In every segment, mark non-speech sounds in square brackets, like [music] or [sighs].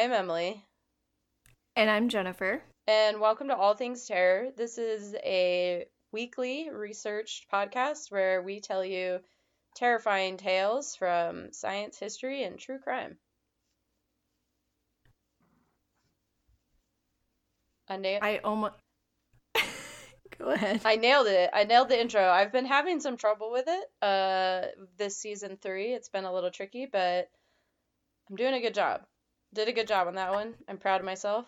Hi, I'm Emily, And I'm Jennifer. and welcome to All Things Terror. This is a weekly researched podcast where we tell you terrifying tales from science, history, and true crime. I, na- I almost. [laughs] Go ahead. I nailed it. I nailed the intro. I've been having some trouble with it uh, this season three. It's been a little tricky, but I'm doing a good job. Did a good job on that one. I'm proud of myself.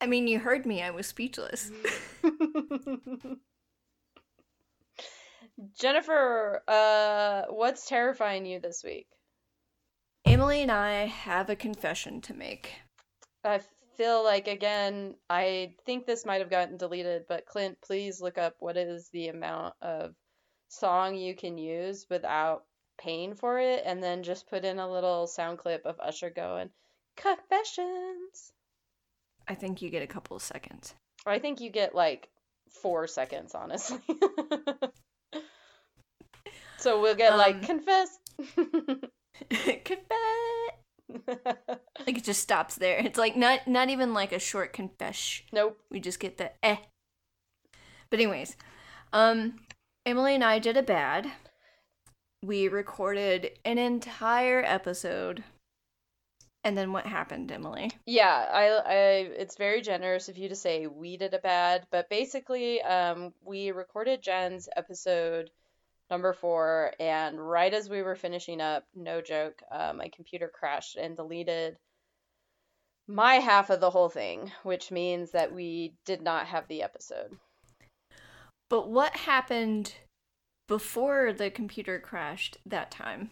I mean, you heard me. I was speechless. [laughs] Jennifer, uh, what's terrifying you this week? Emily and I have a confession to make. I feel like, again, I think this might have gotten deleted, but Clint, please look up what is the amount of song you can use without paying for it, and then just put in a little sound clip of Usher going, Confessions. I think you get a couple of seconds. I think you get like four seconds, honestly. [laughs] so we'll get like, Um, Confess. [laughs] Confess. [laughs] Like it just stops there. It's like not not even like a short confess. nope. We just get the eh. But anyways, um, Emily and I did a bad. We recorded an entire episode. And then what happened, Emily? Yeah, I, I, it's very generous of you to say we did a bad, but basically, um, we recorded Jen's episode number four, and right as we were finishing up, no joke, uh, my computer crashed and deleted my half of the whole thing, which means that we did not have the episode. But what happened before the computer crashed that time?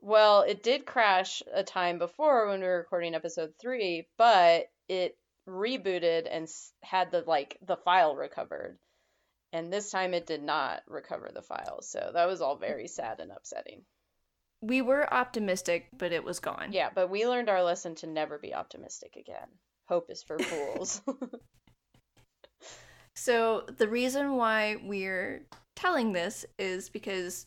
Well, it did crash a time before when we were recording episode three, but it rebooted and had the like the file recovered. And this time it did not recover the file. So that was all very sad and upsetting. We were optimistic, but it was gone. Yeah, but we learned our lesson to never be optimistic again. Hope is for fools. [laughs] So the reason why we're telling this is because,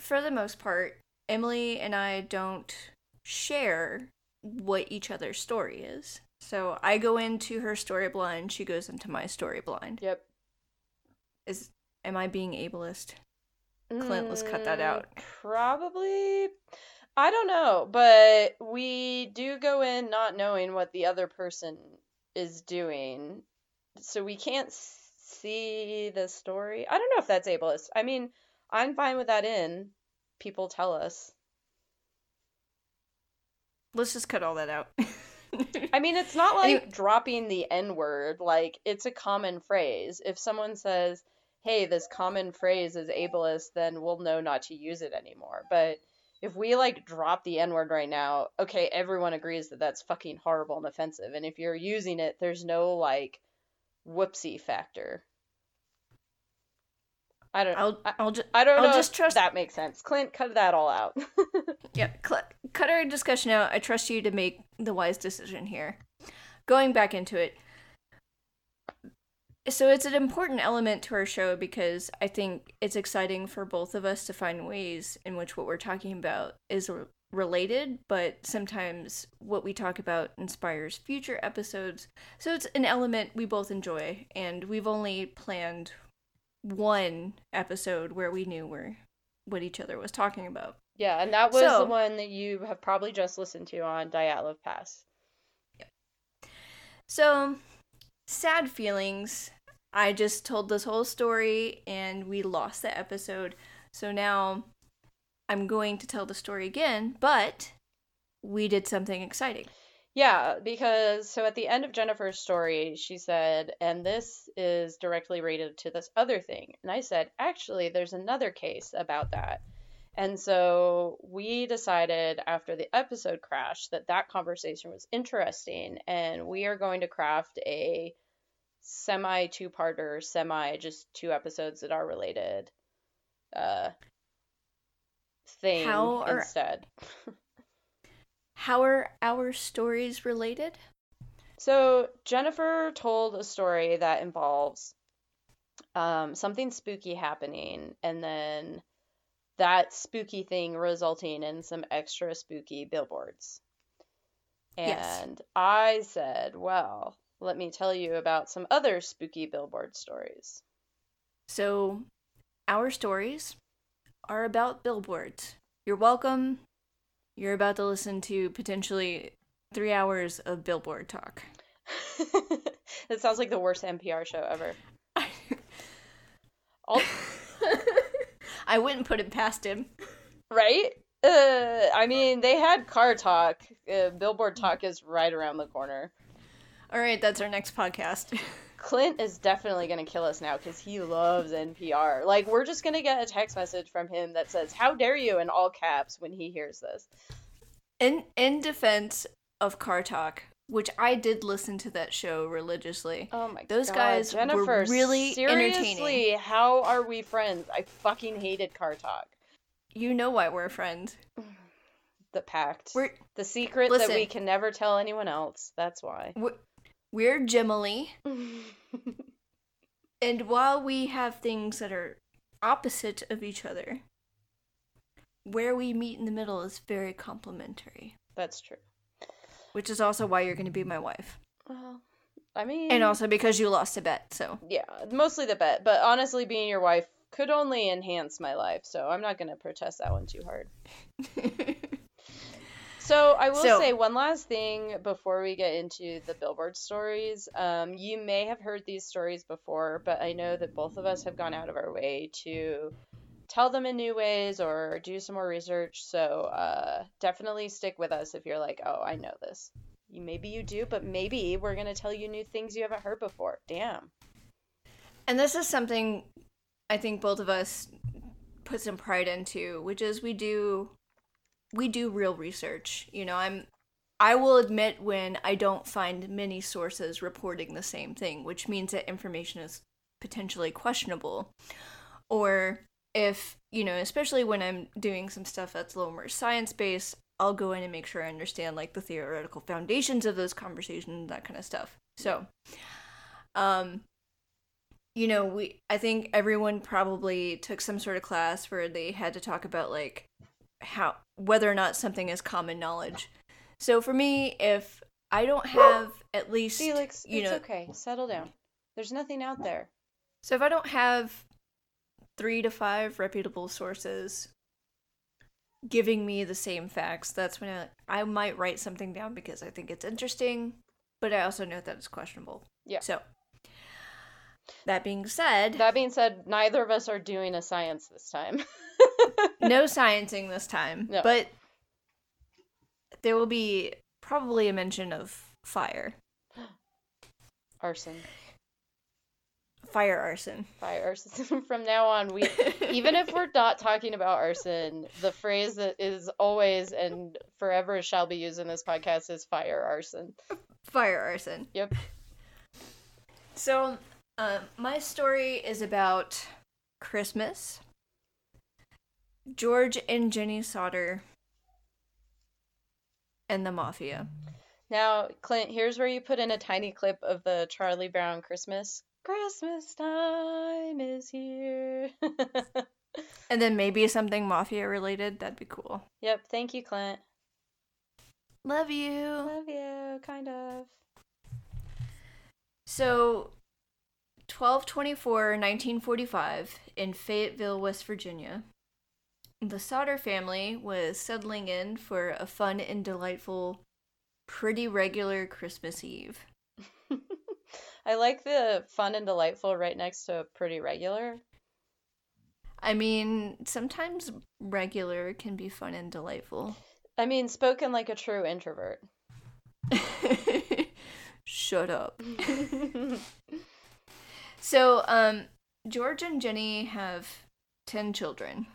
for the most part, Emily and I don't share what each other's story is. So I go into her story blind, she goes into my story blind. yep. Is am I being ableist? Clint, let's cut that Mm, out. Probably. I don't know, but we do go in not knowing what the other person is doing. So we can't see the story. I don't know if that's ableist. I mean, I'm fine with that in. People tell us. Let's just cut all that out. I mean, it's not [laughs] like Any- dropping the N word. Like, it's a common phrase. If someone says, hey, this common phrase is ableist, then we'll know not to use it anymore. But if we, like, drop the N word right now, okay, everyone agrees that that's fucking horrible and offensive. And if you're using it, there's no, like, whoopsie factor. I don't I'll I'll just I don't I'll know just if trust- that makes sense. Clint, cut that all out. [laughs] Yeah, cl- cut our discussion out. I trust you to make the wise decision here. Going back into it. So it's an important element to our show because I think it's exciting for both of us to find ways in which what we're talking about is re- related, but sometimes what we talk about inspires future episodes. So it's an element we both enjoy, and we've only planned one episode where we knew where what each other was talking about. Yeah, and that was the one that you have probably just listened to on Dyatlov Pass. So, sad feelings. I just told this whole story and we lost the episode. So now I'm going to tell the story again, but we did something exciting. Yeah, because so at the end of Jennifer's story, she said, and this is directly related to this other thing. And I said, actually, there's another case about that. And so we decided after the episode crash that that conversation was interesting, and we are going to craft a semi two-parter, semi just two episodes that are related uh thing How are- instead. [laughs] How are our stories related? So Jennifer told a story that involves um, something spooky happening, and then that spooky thing resulting in some extra spooky billboards. And Yes. I said, well, let me tell you about some other spooky billboard stories. So, our stories are about billboards. You're welcome. You're about to listen to potentially three hours of billboard talk. [laughs] that sounds like the worst NPR show ever. [laughs] Al- I wouldn't put it past him. right? Uh, I mean, they had car talk. Uh, billboard talk is right around the corner. All right, that's our next podcast. [laughs] Clint is definitely going to kill us now because he loves NPR. Like, we're just going to get a text message from him that says, How dare you, in all caps, when he hears this. In in defense of Car Talk, which I did listen to that show religiously. Oh my god. Those god. guys were really seriously, entertaining. how are we friends? I fucking hated car talk. You know why we're friends. [sighs] The pact. We're the secret that we can never tell anyone else. That's why. we're, we're Gemily, [laughs] and while we have things that are opposite of each other, where we meet in the middle is very complementary. That's true. Which is also why you're going to be my wife, Well, I mean, and also because you lost a bet. So yeah, mostly the bet, but honestly, being your wife could only enhance my life, so I'm not gonna protest that one too hard. [laughs] So I will So- say one last thing before we get into the billboard stories. Um, you may have heard these stories before, but I know that both of us have gone out of our way to tell them in new ways or do some more research. So uh, definitely stick with us if you're like, oh, I know this. You maybe you do, but maybe we're gonna tell you new things you haven't heard before. Damn. And this is something I think both of us put some pride into, which is we do we do real research. You know, I'm I will admit when I don't find many sources reporting the same thing, which means that information is potentially questionable. Or if, you know, especially when I'm doing some stuff that's a little more science based, I'll go in and make sure I understand like the theoretical foundations of those conversations, that kind of stuff. So, um, you know, we I think everyone probably took some sort of class where they had to talk about like how whether or not something is common knowledge. So for me, if I don't have at least Felix, you it's know, okay. Settle down. There's nothing out there. so if I don't have three to five reputable sources giving me the same facts, that's when I, I might write something down because I think it's interesting, but I also know that it's questionable. Yeah. So that being said, That being said, neither of us are doing a science this time. [laughs] no [laughs] sciencing this time, No. but there will be probably a mention of fire, [gasps] Arson. fire arson. Fire arson. [laughs] From now on, we even if we're not talking about arson, the phrase that is always and forever shall be used in this podcast is fire arson. fire arson. Yep. So, um, my story is about Christmas. George and Jenny Sodder and the mafia. Now, Clint, here's where you put in a tiny clip of the Charlie Brown Christmas. Christmas time is here. [laughs] And then maybe something mafia related. That'd be cool. yep, thank you, Clint. Love you. Love you, kind of. So, 1224, 1945, in Fayetteville, West Virginia, the Sodder family was settling in for a fun and delightful, pretty regular Christmas Eve. [laughs] I like the fun and delightful right next to pretty regular. I mean, sometimes regular can be fun and delightful. I mean, spoken like a true introvert. [laughs] Shut up. [laughs] So, um, George and Jenny have 10 children.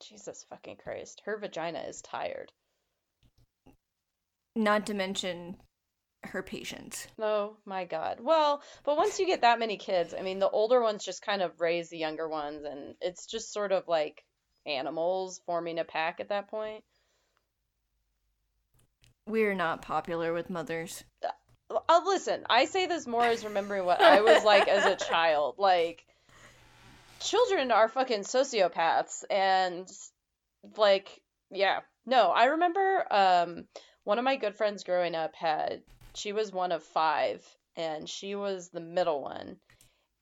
Jesus fucking Christ. Her vagina is tired. Not to mention her patience. Oh my god. Well, but once you get that many kids, I mean, the older ones just kind of raise the younger ones, and it's just sort of like animals forming a pack at that point. We're not popular with mothers. Uh, listen, I say this more as remembering what I was like as a [laughs] child. Like, children are fucking sociopaths, and like, yeah. No, I remember um, one of my good friends growing up had she was one of five and she was the middle one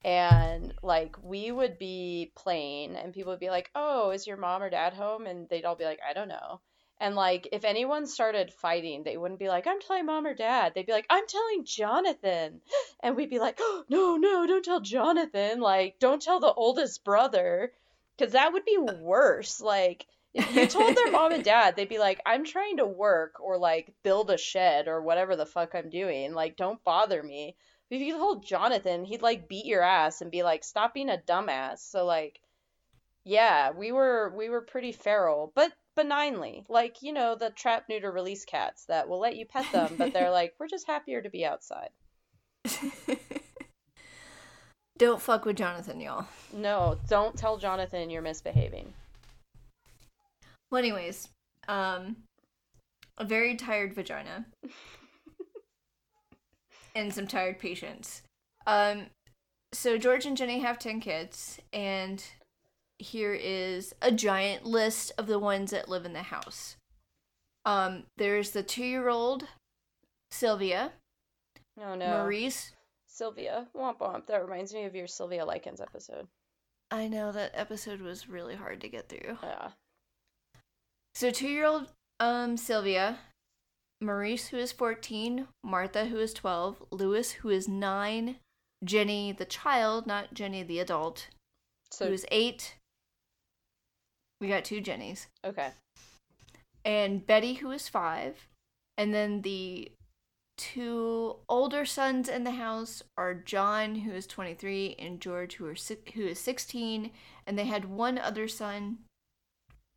and like we would be playing and people would be like oh is your mom or dad home and they'd all be like i don't know and like if anyone started fighting they wouldn't be like i'm telling mom or dad. They'd be like i'm telling jonathan. [gasps] And we'd be like oh, no no don't tell jonathan. Like don't tell the oldest brother. Because that would be worse. Like if you told their mom and [laughs] dad they'd be like i'm trying to work or like build a shed or whatever the fuck i'm doing. Like don't bother me. If you told Jonathan, he'd like beat your ass and be like, "Stop being a dumbass." So like, yeah, we were we were pretty feral, but benignly, like you know the trap, neuter, release cats that will let you pet them, but they're like, we're just happier to be outside. [laughs] don't fuck with Jonathan, y'all. No, don't tell Jonathan you're misbehaving. Well, anyways, um, a very tired vagina [laughs] and some tired patients. Um, so George and Jenny have 10 kids, and here is a giant list of the ones that live in the house. Um, there's the two year old Sylvia. Oh no. Maurice. Sylvia. Womp womp. That reminds me of your Sylvia Likens episode. I know that episode was really hard to get through. Yeah. So two year old um Sylvia Maurice, who is 14, Martha, who is 12, Louis, who is 9, Jenny, the child, not Jenny, the adult, so, who is 8. We got two Jennies. Okay. And Betty, who is 5. And then the two older sons in the house are John, who is 23, and George, who, are, who is 16. And they had one other son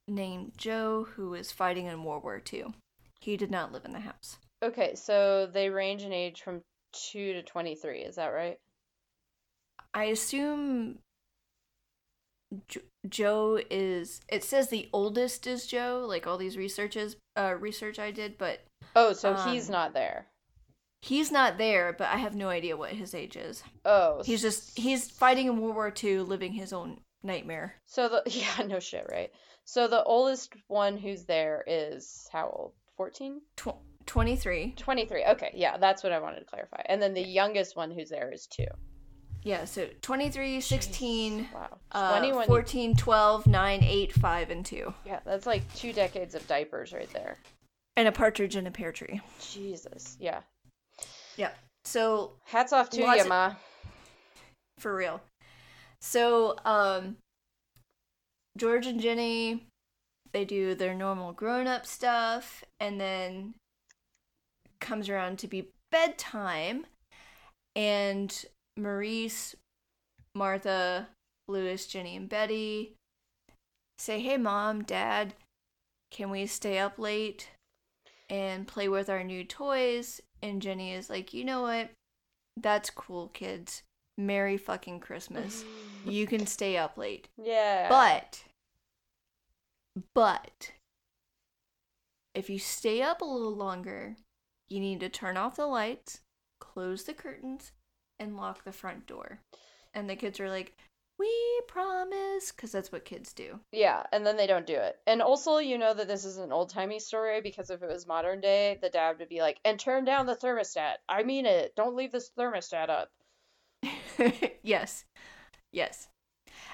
named Joe, who was fighting in World War II. He did not live in the house. Okay, so they range in age from 2 to 23, is that right? I assume jo- Joe is it says the oldest is Joe, like all these researches uh research I did, but Oh, so um, he's not there. He's not there, but I have no idea what his age is. Oh. He's just he's fighting in World War II, living his own nightmare. So the [laughs] yeah, no shit, right? So the oldest one who's there is how old? 14? Tw- 23. 23. Okay, yeah, that's what I wanted to clarify. And then the youngest one who's there is 2. Yeah, so 23, 16, wow. 21, uh, 14, 12, 9, 8, 5, and 2. Yeah, that's like two decades of diapers right there. And a partridge in a pear tree. Jesus, yeah. Yeah. So hats off to you, Ma. For real. So, um, George and Jenny they do their normal grown up stuff, and then comes around to be bedtime, and Maurice, Martha, Louis, Jenny, and Betty say, Hey, mom, dad, can we stay up late and play with our new toys? And Jenny is like, You know what? That's cool, kids. Merry fucking Christmas. [laughs] you can stay up late. Yeah. But but if you stay up a little longer, you need to turn off the lights, close the curtains, and lock the front door. And the kids are like, we promise, because that's what kids do. Yeah, and then they don't do it. And also, you know that this is an old timey story because if it was modern day, the dad would be like, and turn down the thermostat. I mean it. Don't leave this thermostat up. [laughs] yes. Yes.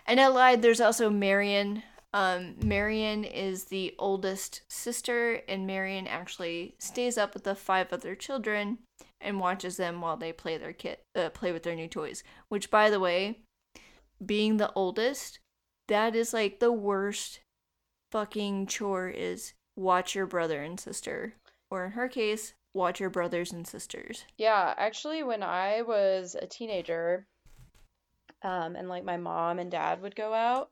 And I lied, there's also Marion, um, Marion is the oldest sister, and Marion actually stays up with the five other children and watches them while they play their kit, uh, play with their new toys. Which, by the way, being the oldest, that is like the worst fucking chore is watch your brother and sister, or in her case, watch your brothers and sisters. Yeah, actually, when I was a teenager, um, and like my mom and dad would go out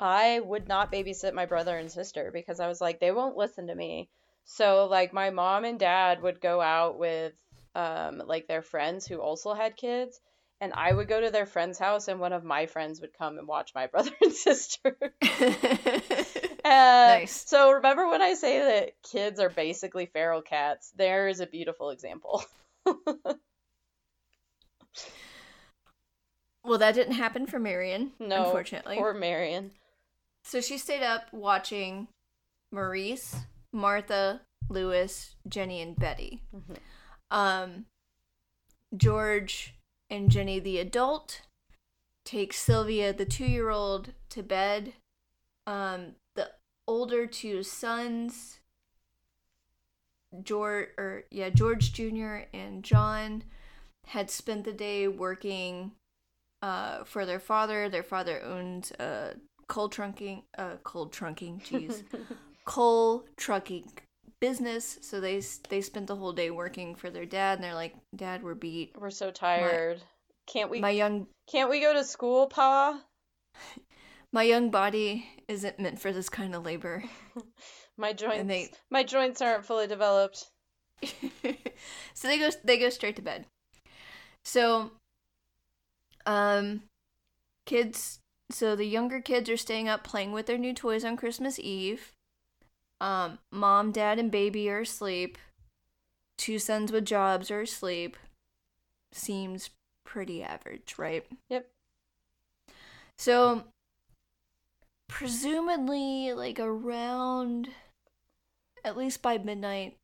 I would not babysit my brother and sister because I was like, they won't listen to me. So like my mom and dad would go out with um like their friends who also had kids and I would go to their friend's house and one of my friends would come and watch my [laughs] brother and sister. [laughs] uh, nice. So remember when I say that kids are basically feral cats? There is a beautiful example. [laughs] well, that didn't happen for Marion, no, unfortunately. Poor Marion. So she stayed up watching Maurice, Martha, Louis, Jenny, and Betty. Um, George and Jenny, the adult, take Sylvia, the two year old, to bed. Um, the older two sons, George, or yeah, George Jr. and John, had spent the day working uh, for their father. Their father owns a coal trunking, uh, coal trunking, jeez, [laughs] coal trucking business. So they they spent the whole day working for their dad, and they're like, "Dad, we're beat. We're so tired. can't we My young can't we go to school, Pa? [laughs] my young body isn't meant for this kind of labor." [laughs] My joints they my joints aren't fully developed. [laughs] so they go they go straight to bed. So um kids so the younger kids are staying up playing with their new toys on Christmas Eve. Um mom, dad and baby are asleep. Two sons with jobs are asleep. Seems pretty average, right? Yep. So presumably like around at least by midnight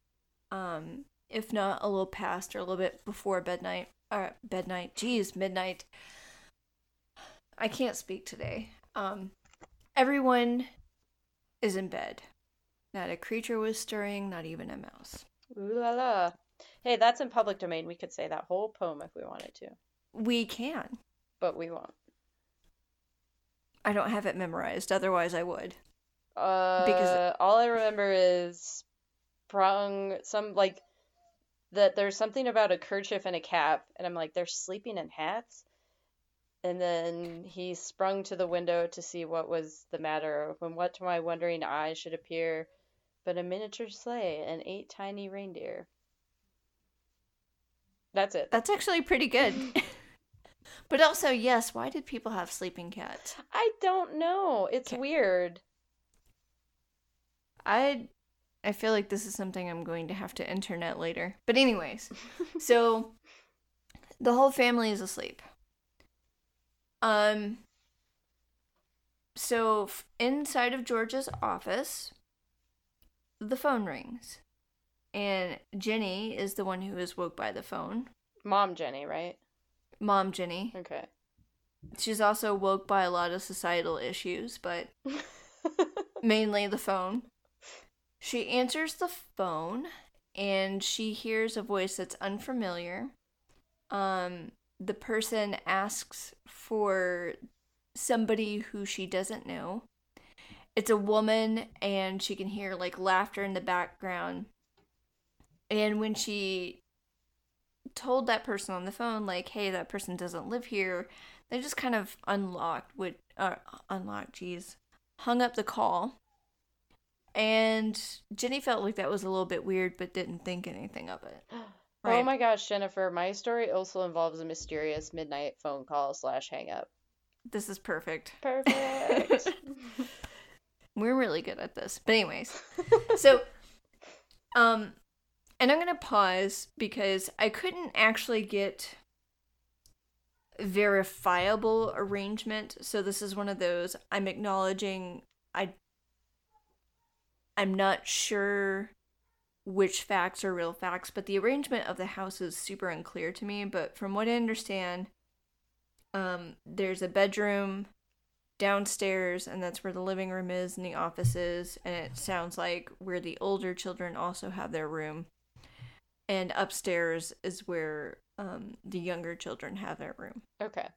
um if not a little past or a little bit before midnight or midnight geez midnight i can't speak today um everyone is in bed not a creature was stirring not even a mouse Ooh la la. Hey, that's in public domain. We could say that whole poem if we wanted to, we can but we won't. i don't have it memorized otherwise i would Uh, Because- all I remember is sprung some like that there's something about a kerchief and a cap, and I'm like, they're sleeping in hats. And then he sprung to the window to see what was the matter, when what to my wondering eyes should appear but a miniature sleigh and eight tiny reindeer. That's it. that's actually pretty good [laughs] but also yes why did people have sleeping cats I don't know. It's Okay. weird. I I feel like this is something I'm going to have to internet later. But anyways, [laughs] so the whole family is asleep. Um so f- inside of George's office the phone rings. And Jenny is the one who is woke by the phone. Mom Jenny, right? Mom Jenny. Okay. She's also woke by a lot of societal issues, but [laughs] mainly the phone. She answers the phone and she hears a voice that's unfamiliar. Um, the person asks for somebody who she doesn't know. It's a woman and she can hear like laughter in the background. And when she told that person on the phone like, "Hey, that person doesn't live here," they just kind of unlocked with uh unlocked, geez, hung up the call. And Jenny felt like that was a little bit weird, but didn't think anything of it. [gasps] Oh my gosh, Jennifer, my story also involves a mysterious midnight phone call slash hang up. This is perfect. Perfect. [laughs] We're really good at this. But anyways, [laughs] so um and I'm going to pause because I couldn't actually get verifiable arrangement. So this is one of those I'm acknowledging I I'm not sure which facts are real facts, but the arrangement of the house is super unclear to me, but from what I understand um there's a bedroom downstairs and that's where the living room is and the office is and it sounds like where the older children also have their room and upstairs is where um, the younger children have their room okay.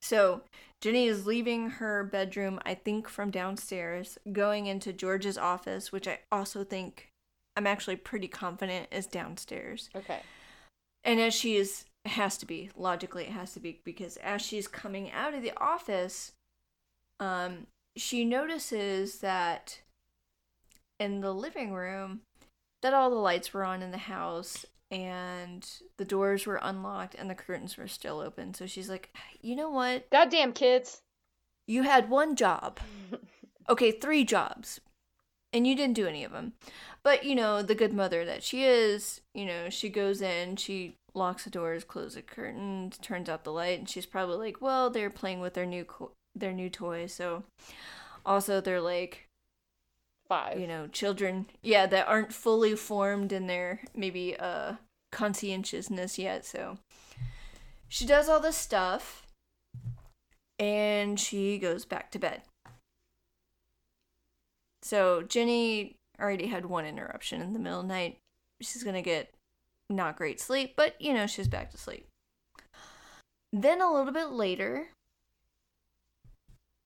so jenny is leaving her bedroom i think from downstairs going into george's office which i also think i'm actually pretty confident is downstairs Okay. and as she is, it has to be logically, it has to be because as she's coming out of the office, um, she notices that in the living room, that all the lights were on in the house and the doors were unlocked and the curtains were still open. So she's like, you know what? Goddamn kids. You had one job. [laughs] Okay, three jobs. And you didn't do any of them. But, you know, the good mother that she is, you know, she goes in, she locks the doors, closes the curtains, turns out the light, and she's probably like, well, they're playing with their new co- their new toy, so also they're like Five. you know, children, yeah, that aren't fully formed in their maybe uh conscientiousness yet. So she does all this stuff and she goes back to bed. So Jenny already had one interruption in the middle of the night. She's gonna get not great sleep, but you know, she's back to sleep. Then a little bit later,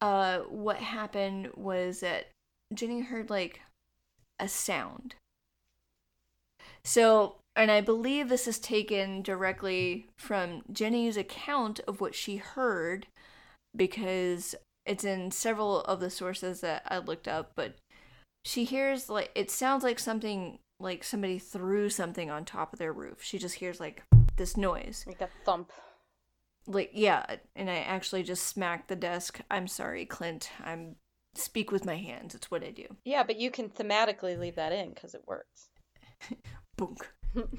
uh, what happened was that Jenny heard like a sound. So, and I believe this is taken directly from Jenny's account of what she heard because it's in several of the sources that I looked up, but she hears like it sounds like something like somebody threw something on top of their roof. She just hears like this noise. Like a thump. Like yeah, and I actually just smacked the desk. I'm sorry, Clint. I'm speak with my hands. It's what I do. Yeah, but you can thematically leave that in because it works. [laughs] Boonk.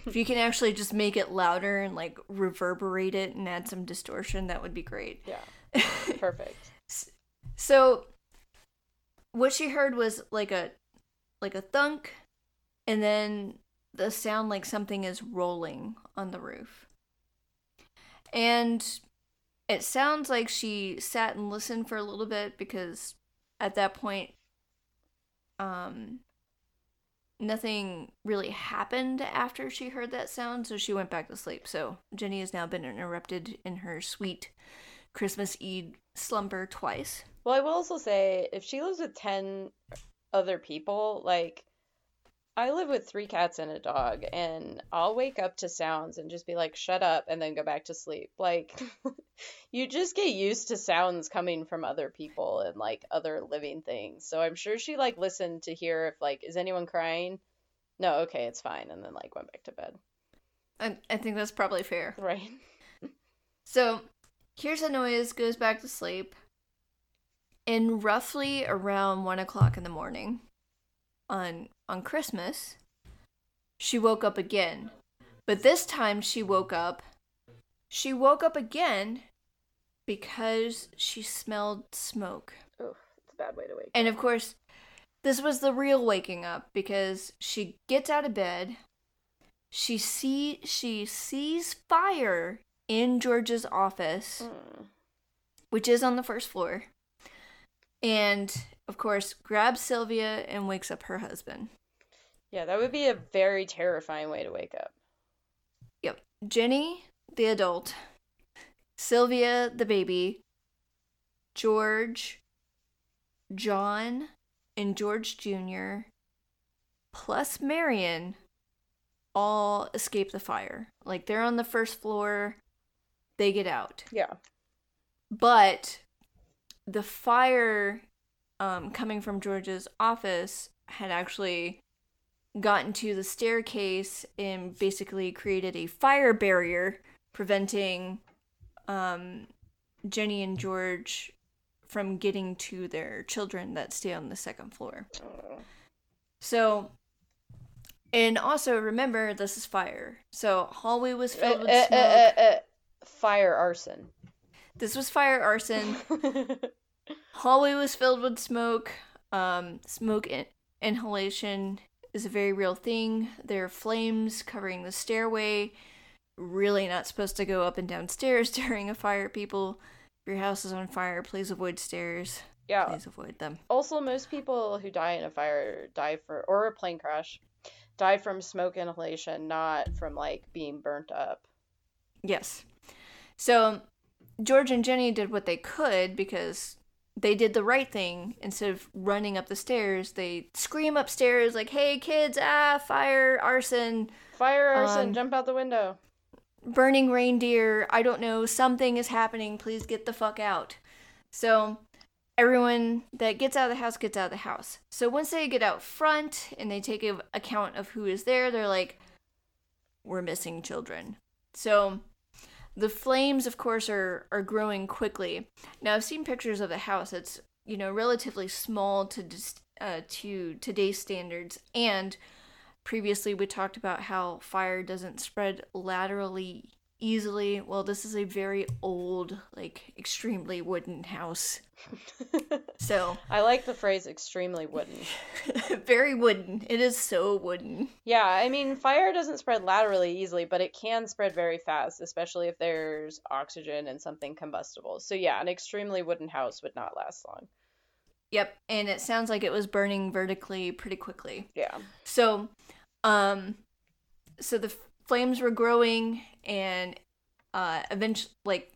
if you can actually just make it louder and like reverberate it and add some distortion, that would be great. Yeah. [laughs] Perfect. so what she heard was like a like a thunk and then the sound like something is rolling on the roof. And it sounds like she sat and listened for a little bit because at that point um nothing really happened after she heard that sound so she went back to sleep. So jenny has now been interrupted in her sweet christmas eve slumber twice. Well, I will also say if she lives with 10 other people, like I live with three cats and a dog, and I'll wake up to sounds and just be like, shut up, and then go back to sleep. Like, [laughs] you just get used to sounds coming from other people and like other living things. So I'm sure she like listened to hear if like, is anyone crying? No, okay, it's fine, and then like went back to bed. I, I think that's probably fair Right. [laughs] So here's a noise, goes back to sleep. And roughly around one o'clock in the morning on on Christmas, she woke up again. But this time she woke up she woke up again because she smelled smoke. Oh, it's a bad way to wake. And of course, this was the real waking up because she gets out of bed. She see she sees fire in George's office, Mm. which is on the first floor. And of course, grabs Sylvia and wakes up her husband. Yeah, that would be a very terrifying way to wake up. Yep. Jenny, the adult, Sylvia, the baby, George, John, and George Jr., plus Marion, all escape the fire. Like they're on the first floor, they get out. Yeah. But the fire um, coming from George's office had actually gotten to the staircase and basically created a fire barrier preventing um, Jenny and George from getting to their children that stay on the second floor. So, and also remember, this is fire. So, hallway was filled with uh, smoke. uh, uh, fire arson. This was fire arson. [laughs] hallway was filled with smoke. Um, smoke in- inhalation is a very real thing. There are flames covering the stairway. Really not supposed to go up and down [laughs] stairs during a fire, people. If your house is on fire, please avoid stairs. yeah. Please avoid them. Also, most people who die in a fire die for, or a plane crash, die from smoke inhalation, not from like being burnt up. Yes. So George and Jenny did what they could because they did the right thing. Instead of running up the stairs, they scream upstairs like, "Hey kids, ah, fire, arson, Fire arson, Um, jump out the window. burning reindeer, I don't know, something is happening, please get the fuck out." So everyone that gets out of the house gets out of the house. So once they get out front and they take a- account of who is there, they're like, "We're missing children." So the flames of course are are growing quickly. Now i've seen pictures of the house. It's you know relatively small to dis- uh, to today's standards. And previously we talked about how fire doesn't spread laterally easily. Well, this is a very old, like extremely wooden house. [laughs] so I like the phrase extremely wooden. [laughs] very wooden. It is so wooden. Yeah, I mean, fire doesn't spread laterally easily, but it can spread very fast, especially if there's oxygen and something combustible. So, yeah, an extremely wooden house would not last long. Yep, and it sounds like it was burning vertically pretty quickly. Yeah. So, um, so the flames were growing, and uh, eventually, like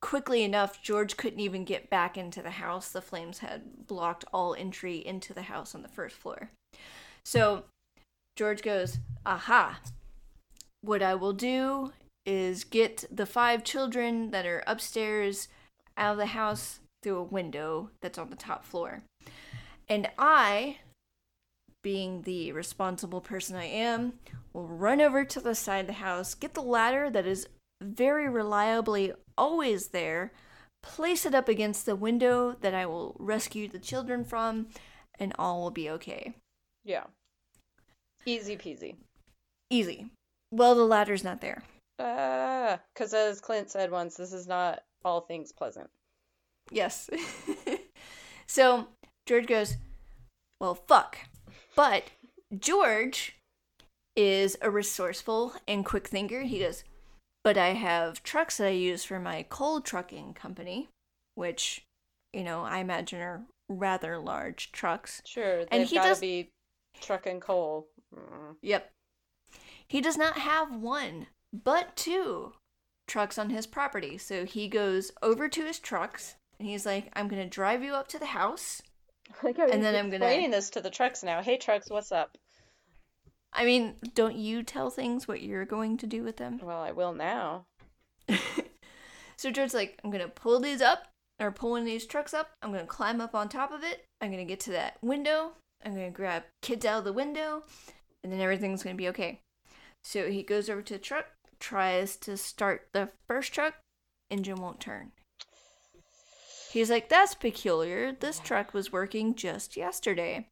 quickly enough, George couldn't even get back into the house. The flames had blocked all entry into the house on the first floor. So George goes, "Aha! What I will do is get the five children that are upstairs out of the house through a window that's on the top floor. And I, being the responsible person I am, will run over to the side of the house, get the ladder that is very reliably always there, place it up against the window that I will rescue the children from, and all will be okay. Yeah. Easy peasy. Easy. Well, the ladder's not there. Ah, uh, because as Clint said once, this is not all things pleasant. Yes. [laughs] so George goes, Well, fuck. But George is a resourceful and quick thinker. He goes, But I have trucks that I use for my coal trucking company, which, you know, I imagine are rather large trucks. Sure. And he does be trucking coal. Mm. Yep. He does not have one, but two trucks on his property. So he goes over to his trucks and he's like, "I'm gonna drive you up to the house." [laughs] Like and then I'm gonna explaining this to the trucks now. Hey, trucks, what's up? I mean, don't you tell things what you're going to do with them? Well, I will now. [laughs] so George's like, I'm gonna pull these up, or pulling these trucks up. I'm gonna climb up on top of it. I'm gonna get to that window. I'm gonna grab kids out of the window, and then everything's gonna be okay. So he goes over to the truck, tries to start the first truck, engine won't turn. He's like, That's peculiar. This truck was working just yesterday.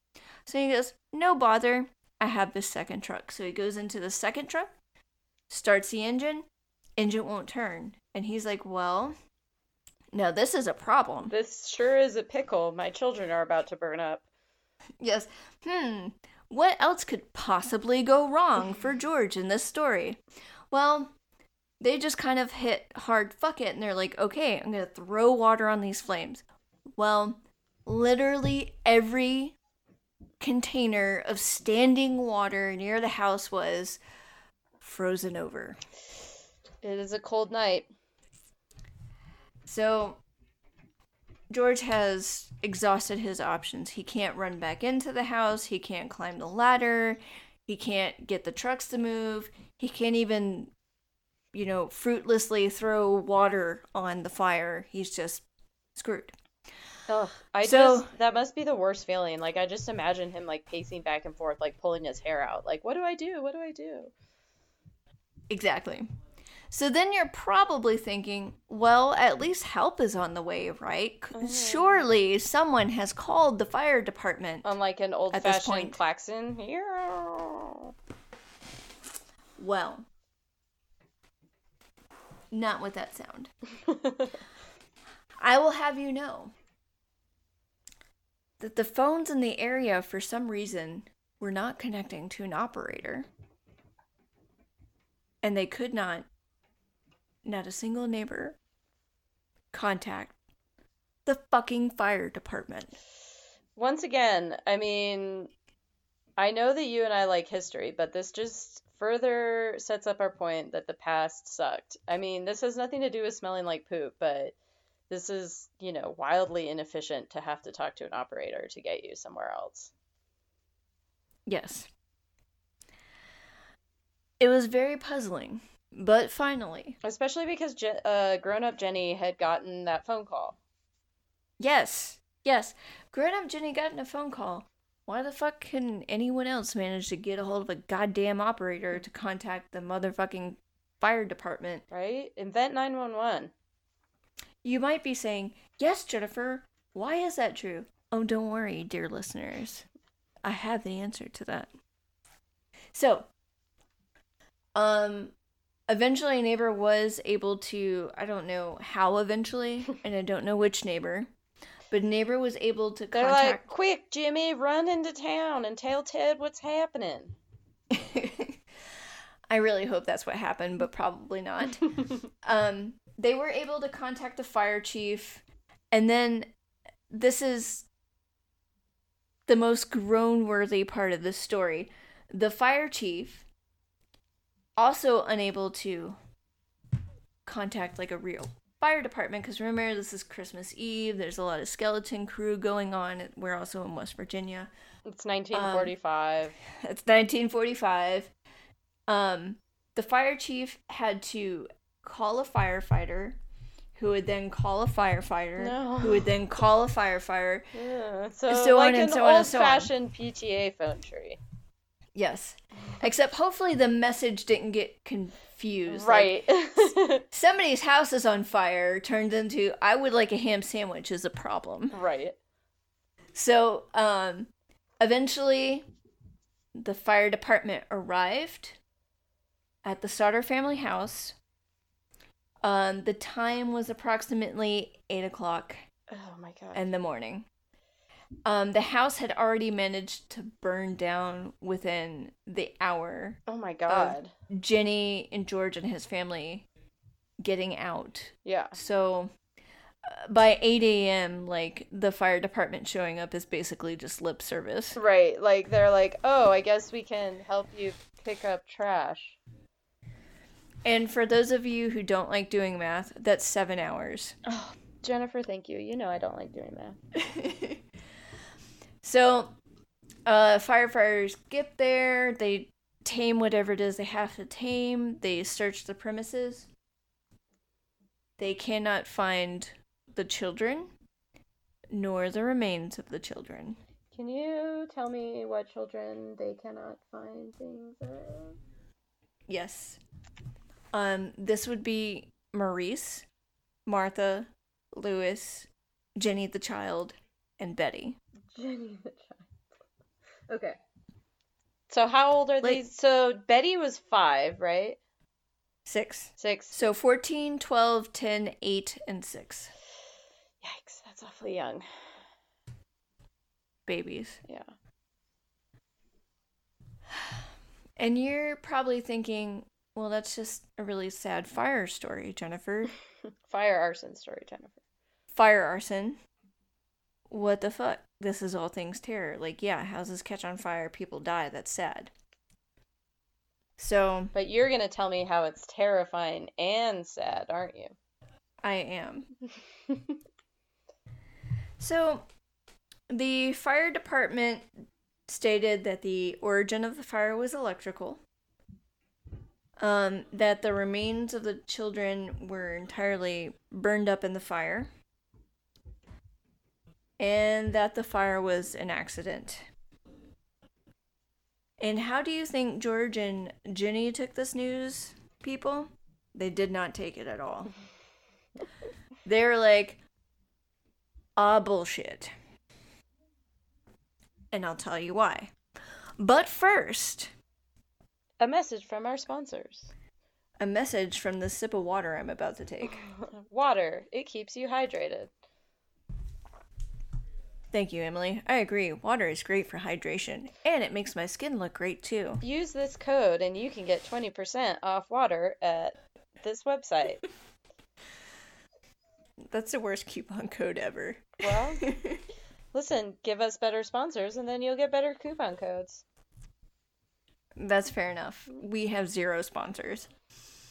So he goes, No bother. I have this second truck. So he goes into the second truck, starts the engine, engine won't turn. And he's like, Well, now this is a problem. This sure is a pickle. My children are about to burn up. [laughs] Yes. Hmm. What else could possibly go wrong for George in this story? Well, they just kind of hit hard fuck it and they're like, okay, I'm gonna throw water on these flames. Well, literally every container of standing water near the house was frozen over. It is a cold night. So, George has exhausted his options. He can't run back into the house, he can't climb the ladder, he can't get the trucks to move, he can't even you know, fruitlessly throw water on the fire. He's just screwed. Oh, I so, just that must be the worst feeling. Like I just imagine him like pacing back and forth, like pulling his hair out. Like, what do I do? What do I do? Exactly. So then you're probably thinking, well, at least help is on the way, right? Mm-hmm. Surely someone has called the fire department. On like an old fashioned klaxon. Here. Well, not with that sound. [laughs] I will have you know that the phones in the area, for some reason, were not connecting to an operator. And they could not, not a single neighbor, contact the fucking fire department. Once again, I mean, I know that you and I like history, but this just further sets up our point that the past sucked. I mean, this has nothing to do with smelling like poop, but this is, you know, wildly inefficient to have to talk to an operator to get you somewhere else. Yes. It was very puzzling, but finally. Especially because Je- uh, grown up Jenny had gotten that phone call. Yes, yes. Grown up Jenny got a phone call. Why the fuck can anyone else manage to get a hold of a goddamn operator to contact the motherfucking fire department? Right? Invent 911. You might be saying, Yes, Jennifer, why is that true? Oh, don't worry, dear listeners. I have the answer to that. So, um, eventually, a neighbor was able to, I don't know how eventually, [laughs] and I don't know which neighbor, but neighbor was able to They're contact. like, quick, Jimmy, run into town and tell Ted what's happening. [laughs] I really hope that's what happened, but probably not. [laughs] um, they were able to contact the fire chief, and then this is the most groan worthy part of the story. The fire chief, also unable to contact like a real fire department, because remember, this is Christmas Eve, there's a lot of skeleton crew going on. We're also in West Virginia. It's 1945. [laughs] It's 1945. Um, the fire chief had to call a firefighter, who would then call a firefighter, No. who would then call a firefighter. [laughs] yeah, so, so like on and an so on and so on. old-fashioned PTA phone tree. Yes. Except hopefully the message didn't get confused. Like, Right. [laughs] somebody's house is on fire turned into I would like a ham sandwich is a problem. right. So, um, eventually, the fire department arrived at the Sodder family house. Um, the time was approximately eight o'clock Oh my god. in the morning. Um, the house had already managed to burn down within the hour. oh my god. Jenny and George and his family getting out. yeah. So uh, by 8 a.m., like the fire department showing up is basically just lip service. Right. Like they're like, "Oh, I guess we can help you pick up trash." And for those of you who don't like doing math, that's seven hours. Oh, Jennifer, thank you. You know I don't like doing that. [laughs] so, uh, firefighters get there, they tame whatever it is they have to tame, they search the premises. They cannot find the children, nor the remains of the children. Can you tell me what children they cannot find things of? Yes. Um, this would be Maurice, Martha, Louis, Jenny the child, and Betty. Jenny the child. Okay. So how old are Like- these? So Betty was five, right? Six. Six. So 14, 12, 10, 8, and 6 Yikes, that's awfully young. babies. Yeah. [sighs] And you're probably thinking, well, that's just a really sad fire story, Jennifer. [laughs] Fire arson story, Jennifer. Fire arson. What the fuck? This is all things terror. Like, yeah, houses catch on fire, people die. That's sad. So, But you're gonna tell me how it's terrifying and sad, aren't you? I am. [laughs] So, the fire department stated that the origin of the fire was electrical. Um, that the remains of the children were entirely burned up in the fire. And that the fire was an accident. And how do you think George and Jenny took this news, people? They did not take it at all. [laughs] They were like, ah, bullshit. And I'll tell you why. But first, A message from our sponsors. a message from the sip of water I'm about to take. [laughs] Water. It keeps you hydrated. Thank you, Emily. I agree. Water is great for hydration, and it makes my skin look great too. Use this code and you can get 20% off water at this website. [laughs] That's the worst coupon code ever. Well, [laughs] listen, give us better sponsors and then you'll get better coupon codes. That's fair enough. We have zero sponsors.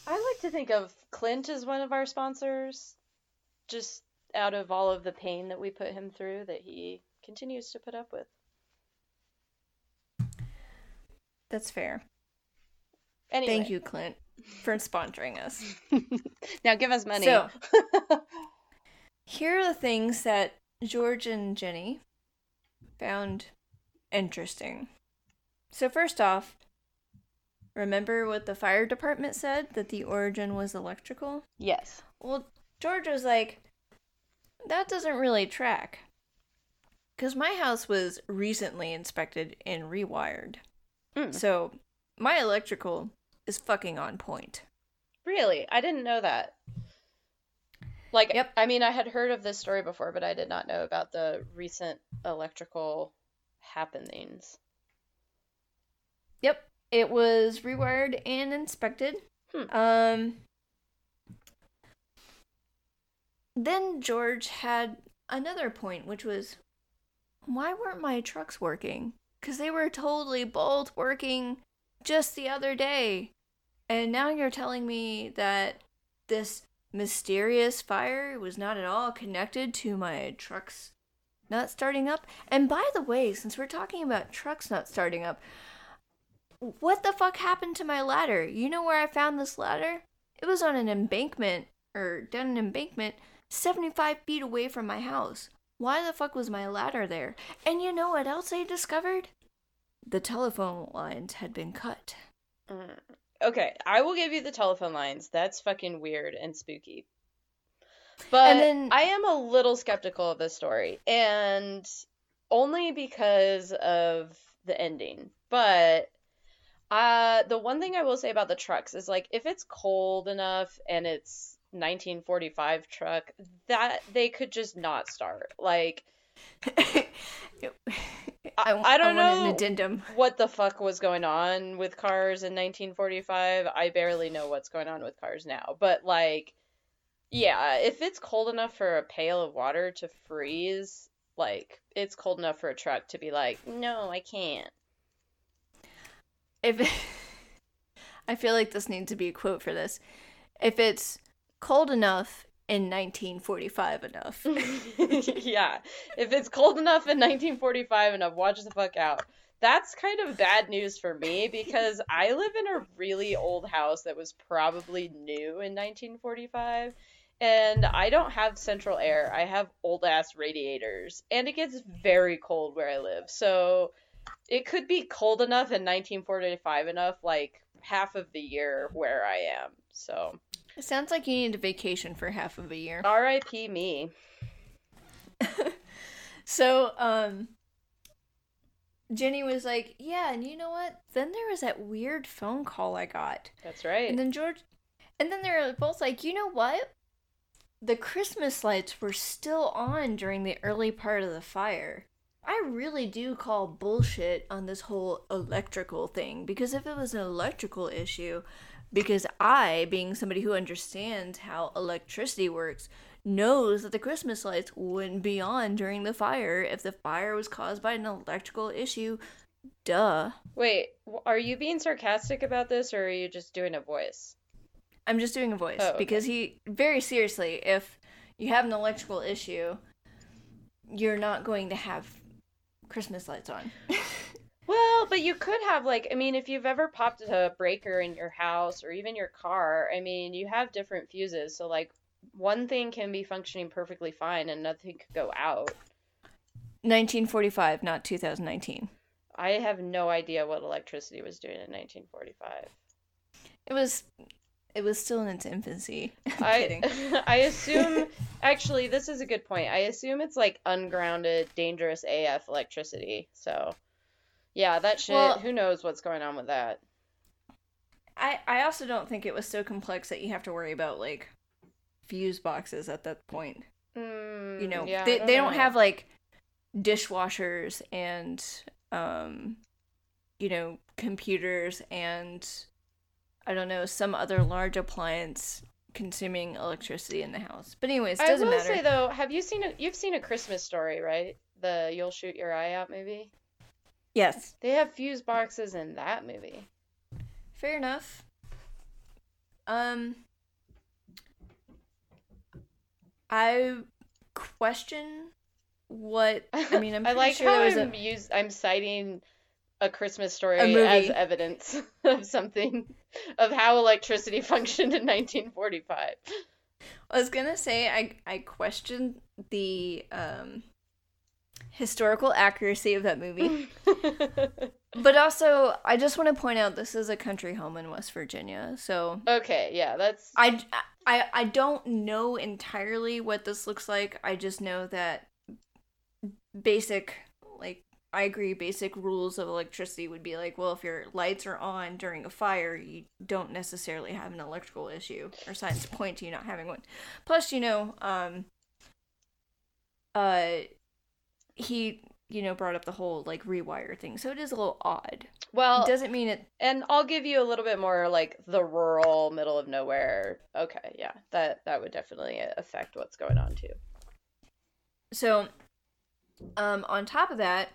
I like to think of Clint as one of our sponsors, just out of all of the pain that we put him through that he continues to put up with. That's fair. Anyway, Thank you, Clint, for sponsoring us. [laughs] now give us money. So- [laughs] Here are the things that George and Jenny found interesting. So, first off, remember what the fire department said that the origin was electrical? yes. Well, George was like, that doesn't really track. Because my house was recently inspected and rewired. Mm. So, my electrical is fucking on point. Really? I didn't know that. Like, Yep. I mean, I had heard of this story before, but I did not know about the recent electrical happenings. Yep. It was rewired and inspected. Hmm. Um then George had another point which was why weren't my trucks working? Cuz they were totally both working just the other day. And now you're telling me that this mysterious fire was not at all connected to my trucks not starting up. And by the way, since we're talking about trucks not starting up, what the fuck happened to my ladder? You know where I found this ladder? It was on an embankment, or down an embankment, 75 feet away from my house. Why the fuck was my ladder there? And you know what else I discovered? The telephone lines had been cut. Mm. Okay, I will give you the telephone lines. That's fucking weird and spooky. But then- I am a little skeptical of this story, and only because of the ending. But uh, the one thing I will say about the trucks is like if it's cold enough and it's 1945 truck, that they could just not start. Like [laughs] I, I don't an know. addendum. what the fuck was going on with cars in 1945. I barely know what's going on with cars now. But, like, yeah, if it's cold enough for a pail of water to freeze, like, it's cold enough for a truck to be like, no, I can't. If [laughs] I feel like this needs to be a quote for this. If it's cold enough in 1945 enough. [laughs] [laughs] yeah, if it's cold enough in 1945 enough, watch the fuck out. That's kind of bad news for me because I live in a really old house that was probably new in 1945 and I don't have central air. I have old ass radiators and it gets very cold where I live. So it could be cold enough in 1945 enough like half of the year where I am. So It sounds like you need a vacation for half of a year. RIP me. [laughs] So, um, Jenny was like, "Yeah, and you know what? Then there was that weird phone call I got." That's right. And then George, and then they're both like, "You know what? The Christmas lights were still on during the early part of the fire." I really do call bullshit on this whole electrical thing because if it was an electrical issue, because I, being somebody who understands how electricity works, knows that the Christmas lights wouldn't be on during the fire if the fire was caused by an electrical issue. Duh. Wait, are you being sarcastic about this or are you just doing a voice? I'm just doing a voice Oh, okay. because he very seriously, if you have an electrical issue, you're not going to have Christmas lights on. [laughs] Well, but you could have like I mean, if you've ever popped a breaker in your house or even your car, I mean, you have different fuses. So like one thing can be functioning perfectly fine and nothing could go out. 1945, not 2019. I have no idea what electricity was doing in 1945. It was it was still in its infancy. [laughs] I'm I. [laughs] I assume [laughs] actually this is a good point. I assume it's like ungrounded, dangerous AF electricity. So yeah, that shit. Well- who knows what's going on with that? I I also don't think it was so complex that you have to worry about like fuse boxes at that point. Mm, You know, yeah, I they they don't know. have like dishwashers and um you know, computers and I don't know, some other large appliance consuming electricity in the house. But anyways, I doesn't will matter. say though, have you seen a you've seen a Christmas story, right? The You'll Shoot Your Eye Out movie. Yes. They have fuse boxes in that movie. Fair enough. Um I question what I mean I'm [laughs] I like sure how I'm a use I'm citing a Christmas story A as evidence [laughs] of something of how electricity [laughs] functioned in 1945. I was gonna say I I question the um historical accuracy of that movie. [laughs] [laughs] but also I just want to point out this is a country home in West Virginia. So okay, yeah, that's I, I I don't know entirely what this looks like. I just know that basic like I agree. Basic rules of electricity would be like, well, if your lights are on during a fire, you don't necessarily have an electrical issue, or signs point to you not having one. Plus, you know, um, uh, he, you know, brought up the whole like rewire thing, so it is a little odd. Well, doesn't mean it. And I'll give you a little bit more like the rural, middle of nowhere. Okay, yeah, that that would definitely affect what's going on too. So, um, on top of that,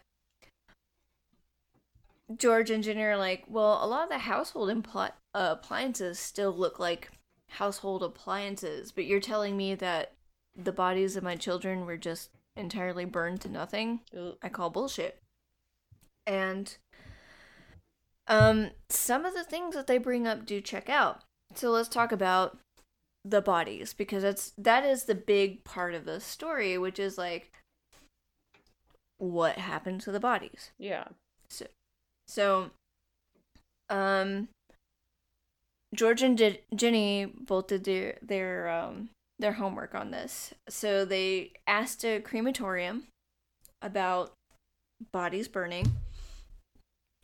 George and Jenny are like, well, a lot of the household impl- uh, appliances still look like household appliances, but you're telling me that the bodies of my children were just entirely burned to nothing? I call bullshit. And um some of the things that they bring up do check out. So let's talk about the bodies because that's that is the big part of the story, which is like what happened to the bodies. Yeah. So, so um, George and J- Jenny both did their their um their homework on this. So they asked a crematorium about bodies burning,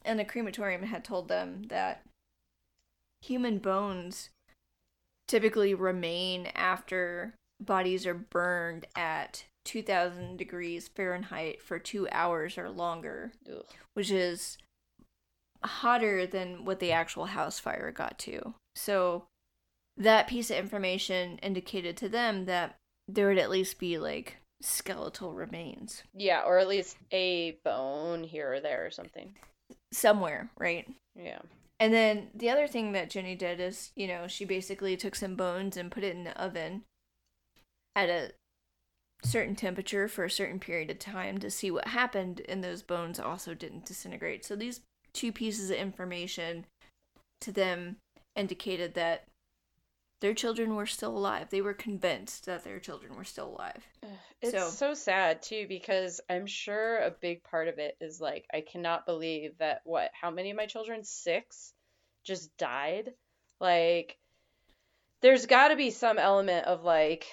and the crematorium had told them that human bones typically remain after bodies are burned at 2000 degrees Fahrenheit for two hours or longer, Ugh. which is hotter than what the actual house fire got to. So that piece of information indicated to them that there would at least be like skeletal remains Yeah, or at least a bone here or there or something. somewhere, right? Yeah. And then the other thing that Jenny did is, you know, she basically took some bones and put it in the oven at a certain temperature for a certain period of time to see what happened, and those bones also didn't disintegrate. So these two pieces of information to them indicated that their children were still alive. They were convinced that their children were still alive. It's So- so, sad too because I'm sure a big part of it is like I cannot believe that what how many of my children six just died like there's got to be some element of like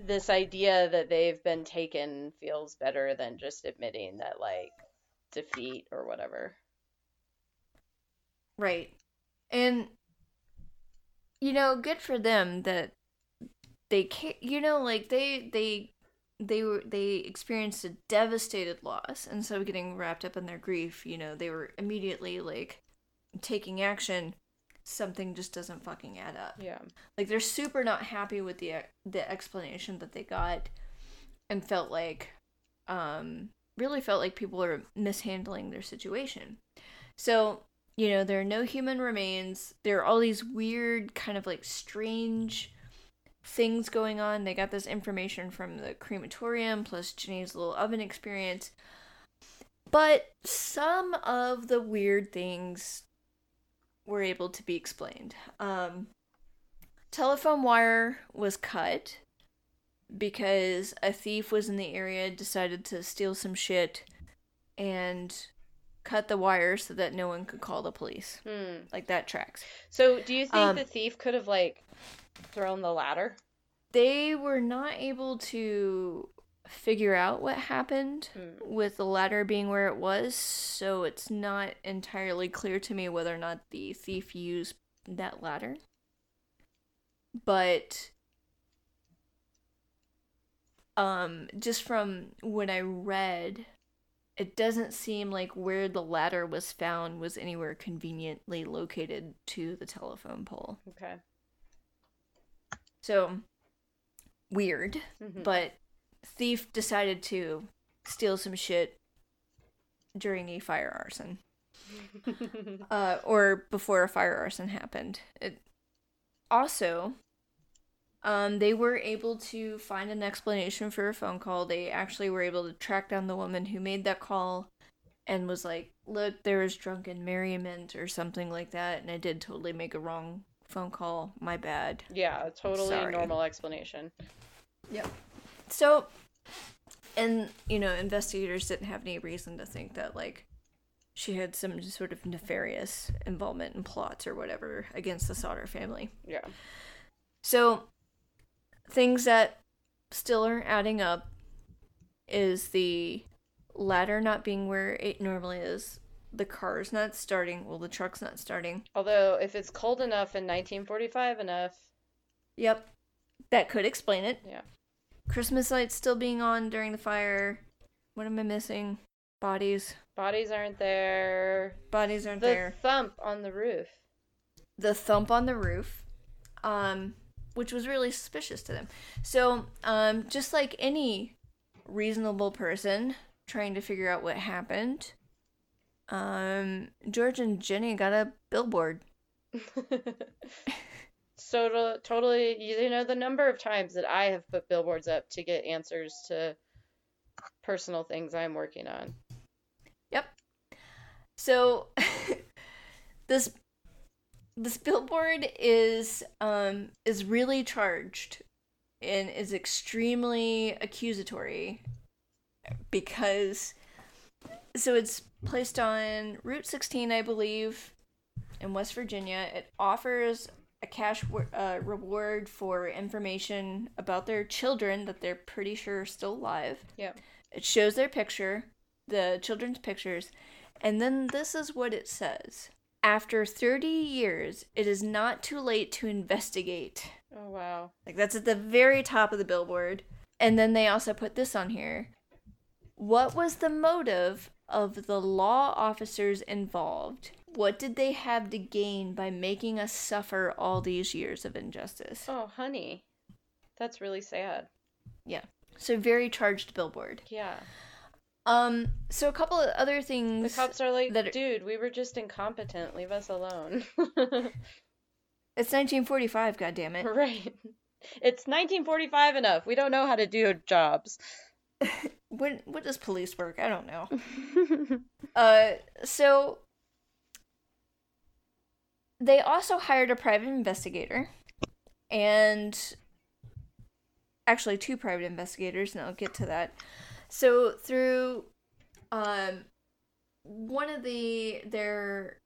this idea that they've been taken feels better than just admitting that like defeat or whatever. Right. And you know, good for them that they ca- you know like they they they were they experienced a devastated loss and so getting wrapped up in their grief, you know, they were immediately like taking action. Something just doesn't fucking add up. Yeah. Like they're super not happy with the the explanation that they got and felt like um really felt like people are mishandling their situation. So, you know, there are no human remains. There are all these weird kind of like strange things going on. They got this information from the crematorium plus Jenny's little oven experience. But some of the weird things were able to be explained. Um, telephone wire was cut because a thief was in the area, decided to steal some shit, and cut the wire so that no one could call the police. Hmm. Like that tracks. So, do you think Um, the thief could have like thrown the ladder? They were not able to figure out what happened Hmm. with the ladder being where it was, so it's not entirely clear to me whether or not the thief used that ladder. But um just from what I read, it doesn't seem like where the ladder was found was anywhere conveniently located to the telephone pole. Okay. So weird, Mhm. but thief decided to steal some shit during a fire arson. [laughs] uh, or before a fire arson happened. It also, um, they were able to find an explanation for a phone call. They actually were able to track down the woman who made that call and was like, "Look, there was drunken merriment or something like that, and I did totally make a wrong phone call. My bad." yeah, totally normal explanation. Yep. So, and you know, investigators didn't have any reason to think that like she had some sort of nefarious involvement in plots or whatever against the Sodder family. Yeah. So, things that still aren't adding up is the ladder not being where it normally is. The car's not starting. Well, the truck's not starting. Although, if it's cold enough in 1945 enough, Yep. That could explain it. yeah. Christmas lights still being on during the fire. What am I missing? Bodies. Bodies aren't there. Bodies aren't The there. thump on the roof. the thump on the roof, um, which was really suspicious to them. So, um, just like any reasonable person trying to figure out what happened, um, George and Jenny got a billboard. [laughs] so to- totally, you know, the number of times that I have put billboards up to get answers to personal things I'm working on. Yep. So, [laughs] this this billboard is um is really charged and is extremely accusatory because so it's placed on Route 16 I believe in West Virginia. It offers a cash uh, reward for information about their children that they're pretty sure are still alive. Yeah. it shows their picture the children's pictures and then this is what it says after 30 years it is not too late to investigate Oh, wow. like that's at the very top of the billboard. And then they also put this on here. What was the motive of the law officers involved? What did they have to gain by making us suffer all these years of injustice? Oh, honey. That's really sad. Yeah. So very charged billboard. Yeah. Um so a couple of other things. The cops are like, that are- dude, we were just incompetent. Leave us alone. [laughs] It's 1945, goddammit. [laughs] right. It's 1945 enough. We don't know how to do jobs. [laughs] When what does police work? I don't know. Uh, so they also hired a private investigator, and actually two private investigators, and I'll get to that. So through um, one of the their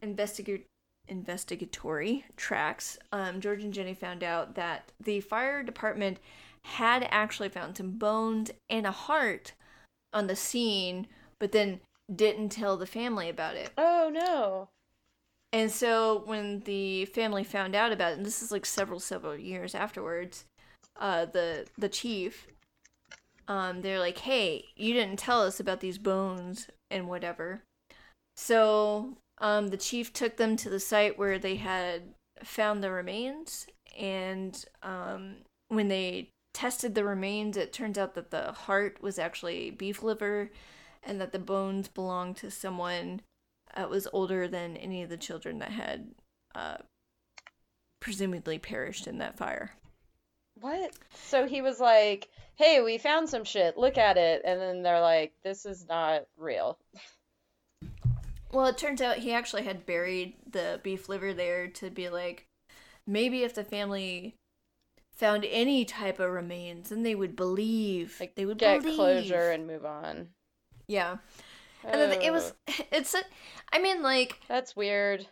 investigate investigatory tracks, um, George and Jenny found out that the fire department had actually found some bones and a heart on the scene, but then didn't tell the family about it. oh, no. And so when the family found out about it, and this is like several several years afterwards, uh, the the chief, um, they're like, "Hey, you didn't tell us about these bones and whatever." So um, the chief took them to the site where they had found the remains, and um, when they tested the remains, it turns out that the heart was actually beef liver, and that the bones belonged to someone that was older than any of the children that had uh, presumably perished in that fire. What? So he was like, hey, we found some shit. Look at it. And then they're like, this is not real. Well, it turns out he actually had buried the beef liver there to be like, maybe if the family found any type of remains, then they would believe. Like, they would get believe. closure and move on. Yeah, and then it was. [laughs] It's. A, I mean, like, That's weird.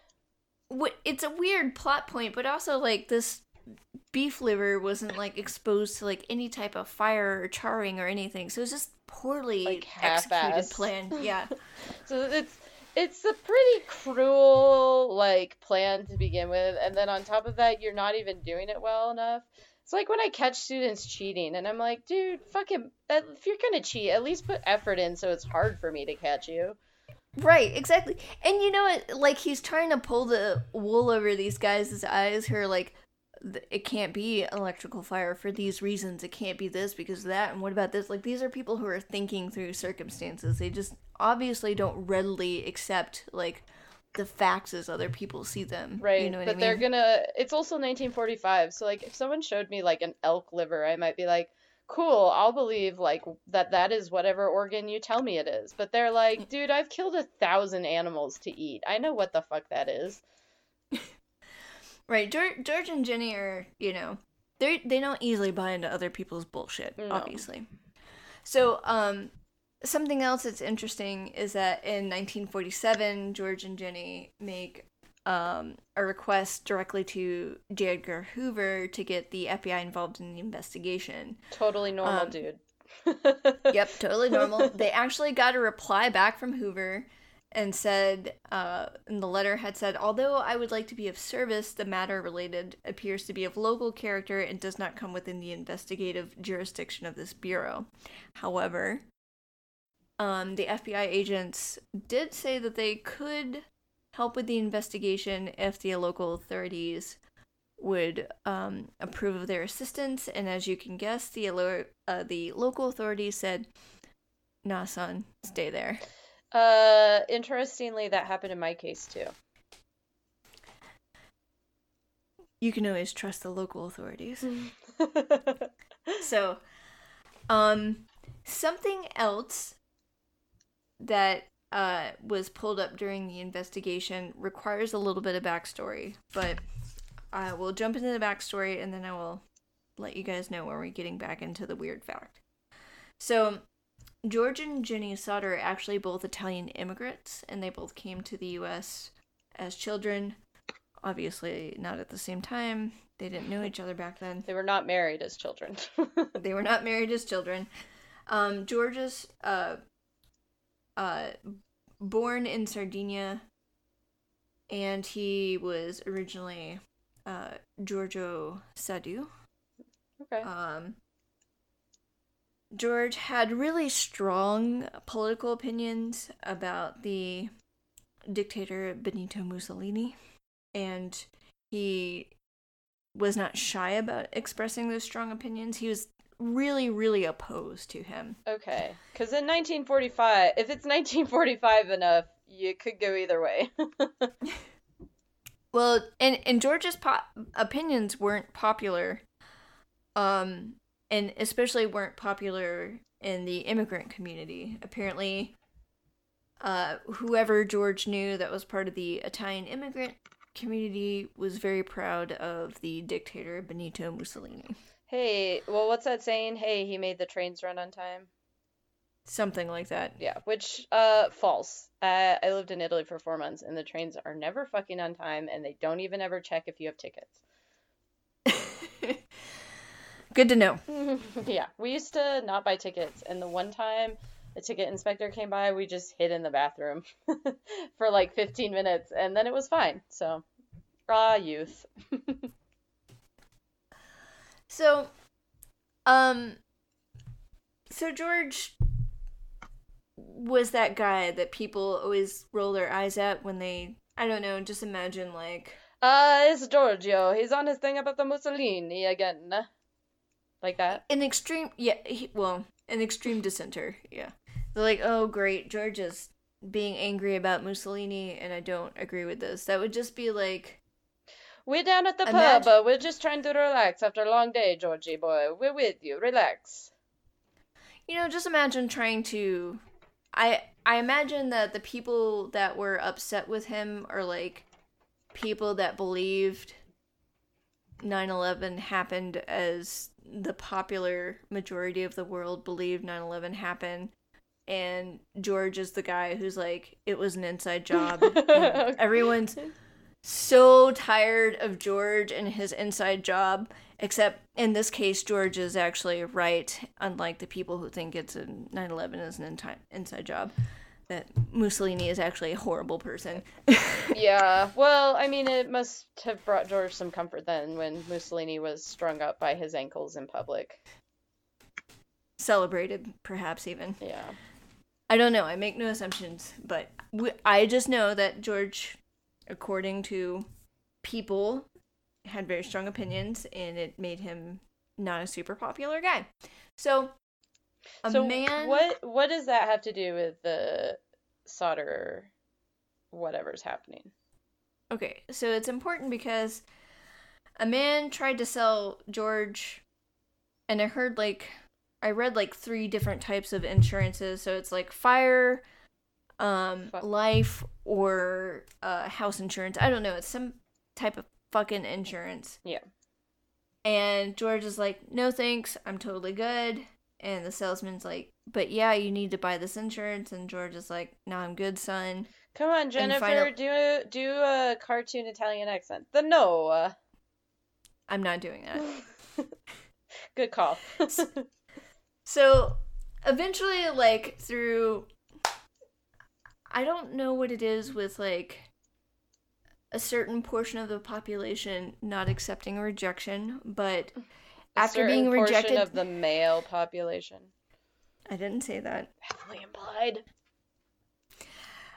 what? It's a weird plot point, but also like this beef liver wasn't like exposed to like any type of fire or charring or anything, so it was just poorly Like, executed plan. Yeah. [laughs] So it's it's a pretty cruel like plan to begin with, and then on top of that, you're not even doing it well enough. It's like when I catch students cheating, and I'm like, dude, fucking, if you're gonna cheat, at least put effort in so it's hard for me to catch you. Right, exactly. And you know what? Like he's trying to pull the wool over these guys' eyes who are like, "Th- it can't be electrical fire for these reasons. It can't be this because of that. And what about this? Like these are people who are thinking through circumstances. They just obviously don't readily accept like the facts as other people see them. Right, You know but I mean? they're gonna. It's also 1945, so like if someone showed me like an elk liver, I might be like, cool, I'll believe like that that is whatever organ you tell me it is. But they're like, [laughs] dude, I've killed a thousand animals to eat. I know what the fuck that is. Right, George, George and Jenny are, you know, they they don't easily buy into other people's bullshit, No. obviously. So, um, something else that's interesting is that in 1947, George and Jenny make um a request directly to J. Edgar Hoover to get the FBI involved in the investigation. Totally normal, Um, dude. [laughs] yep, totally normal. they actually got a reply back from Hoover and said, uh, and the letter had said, although I would like to be of service, the matter related appears to be of local character and does not come within the investigative jurisdiction of this bureau. However, um, the FBI agents did say that they could help with the investigation if the local authorities would um, approve of their assistance. And as you can guess, the uh, the local authorities said, "Nah, son, stay there." Uh, interestingly, that happened in my case too. You can always trust the local authorities. [laughs] so, um, something else that uh, was pulled up during the investigation requires a little bit of backstory, but I will jump into the backstory and then I will let you guys know when we're getting back into the weird fact. So, George and Jenny Sodder are actually both Italian immigrants, and they both came to the U.S. as children. Obviously, not at the same time. They didn't know each other back then. They were not married as children. [laughs] [laughs] they were not married as children. Um, George is uh, uh, born in Sardinia, and he was originally uh, Giorgio Soddu. Okay. Um, George had really strong political opinions about the dictator Benito Mussolini, and he was not shy about expressing those strong opinions. He was really, really opposed to him. Okay. Because in 1945, if it's 1945 enough, you could go either way. [laughs] well, and, and George's po- opinions weren't popular. Um, and especially weren't popular in the immigrant community. Apparently, uh, whoever George knew that was part of the Italian immigrant community was very proud of the dictator Benito Mussolini. Hey, well, what's that saying? Hey, he made the trains run on time. Something like that. Yeah, which uh false. Uh, I lived in Italy for four months, and the trains are never fucking on time, and they don't even ever check if you have tickets. Good to know. [laughs] yeah, we used to not buy tickets, and the one time the ticket inspector came by, we just hid in the bathroom [laughs] for like 15 minutes, and then it was fine. So, raw youth. [laughs] so, um, so George was that guy that people always roll their eyes at when they, I don't know, just imagine like. Uh, it's Giorgio. He's on his thing about the Mussolini again like that. An extreme, yeah. He, well, an extreme dissenter, yeah. They're like, oh great, George is being angry about Mussolini, and I don't agree with this. That would just be like. We're down at the imagine- pub. But we're just trying to relax after a long day, Georgie boy. We're with you. Relax. You know, just imagine trying to. I I imagine that the people that were upset with him are like people that believed 9/11 happened as the popular majority of the world believe 9/11 happened and George is the guy who's like it was an inside job. [laughs] everyone's so tired of George and his inside job except in this case George is actually right unlike the people who think it's a 9/11 is an inside job that Mussolini is actually a horrible person. [laughs] yeah, well, I mean, it must have brought George some comfort then when Mussolini was strung up by his ankles in public. Celebrated, perhaps even. Yeah. I don't know. I make no assumptions, but I just know that George, according to people, had very strong opinions, and it made him not a super popular guy. So a so man. What what does that have to do with the Sodder, whatever's happening? Okay, so it's important because a man tried to sell George, and I heard like I read like three different types of insurances. So it's like fire, um, life, or uh, house insurance. I don't know. It's some type of fucking insurance. Yeah. And George is like, no thanks, I'm totally good. And the salesman's like, but yeah, you need to buy this insurance. And George is like, no, I'm good, son. Come on, Jennifer, do a, do a cartoon Italian accent. The no. I'm not doing that. [laughs] good call. [laughs] So eventually, like, through. I don't know what it is with, like, a certain portion of the population not accepting a rejection, but after being rejected. of the male population. I didn't say that. Heavily implied.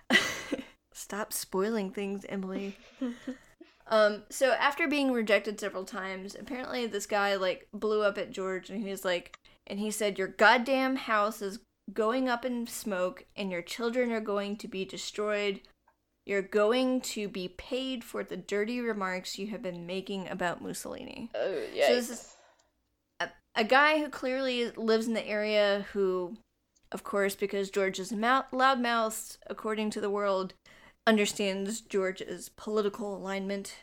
[laughs] Stop spoiling things, Emily. [laughs] um, so after being rejected several times, apparently this guy like blew up at George and he was like and he said your goddamn house is going up in smoke and your children are going to be destroyed. You're going to be paid for the dirty remarks you have been making about Mussolini. Oh, yeah. this is- a, guy who clearly lives in the area who of course because george is a mou- loudmouth according to the world understands george's political alignment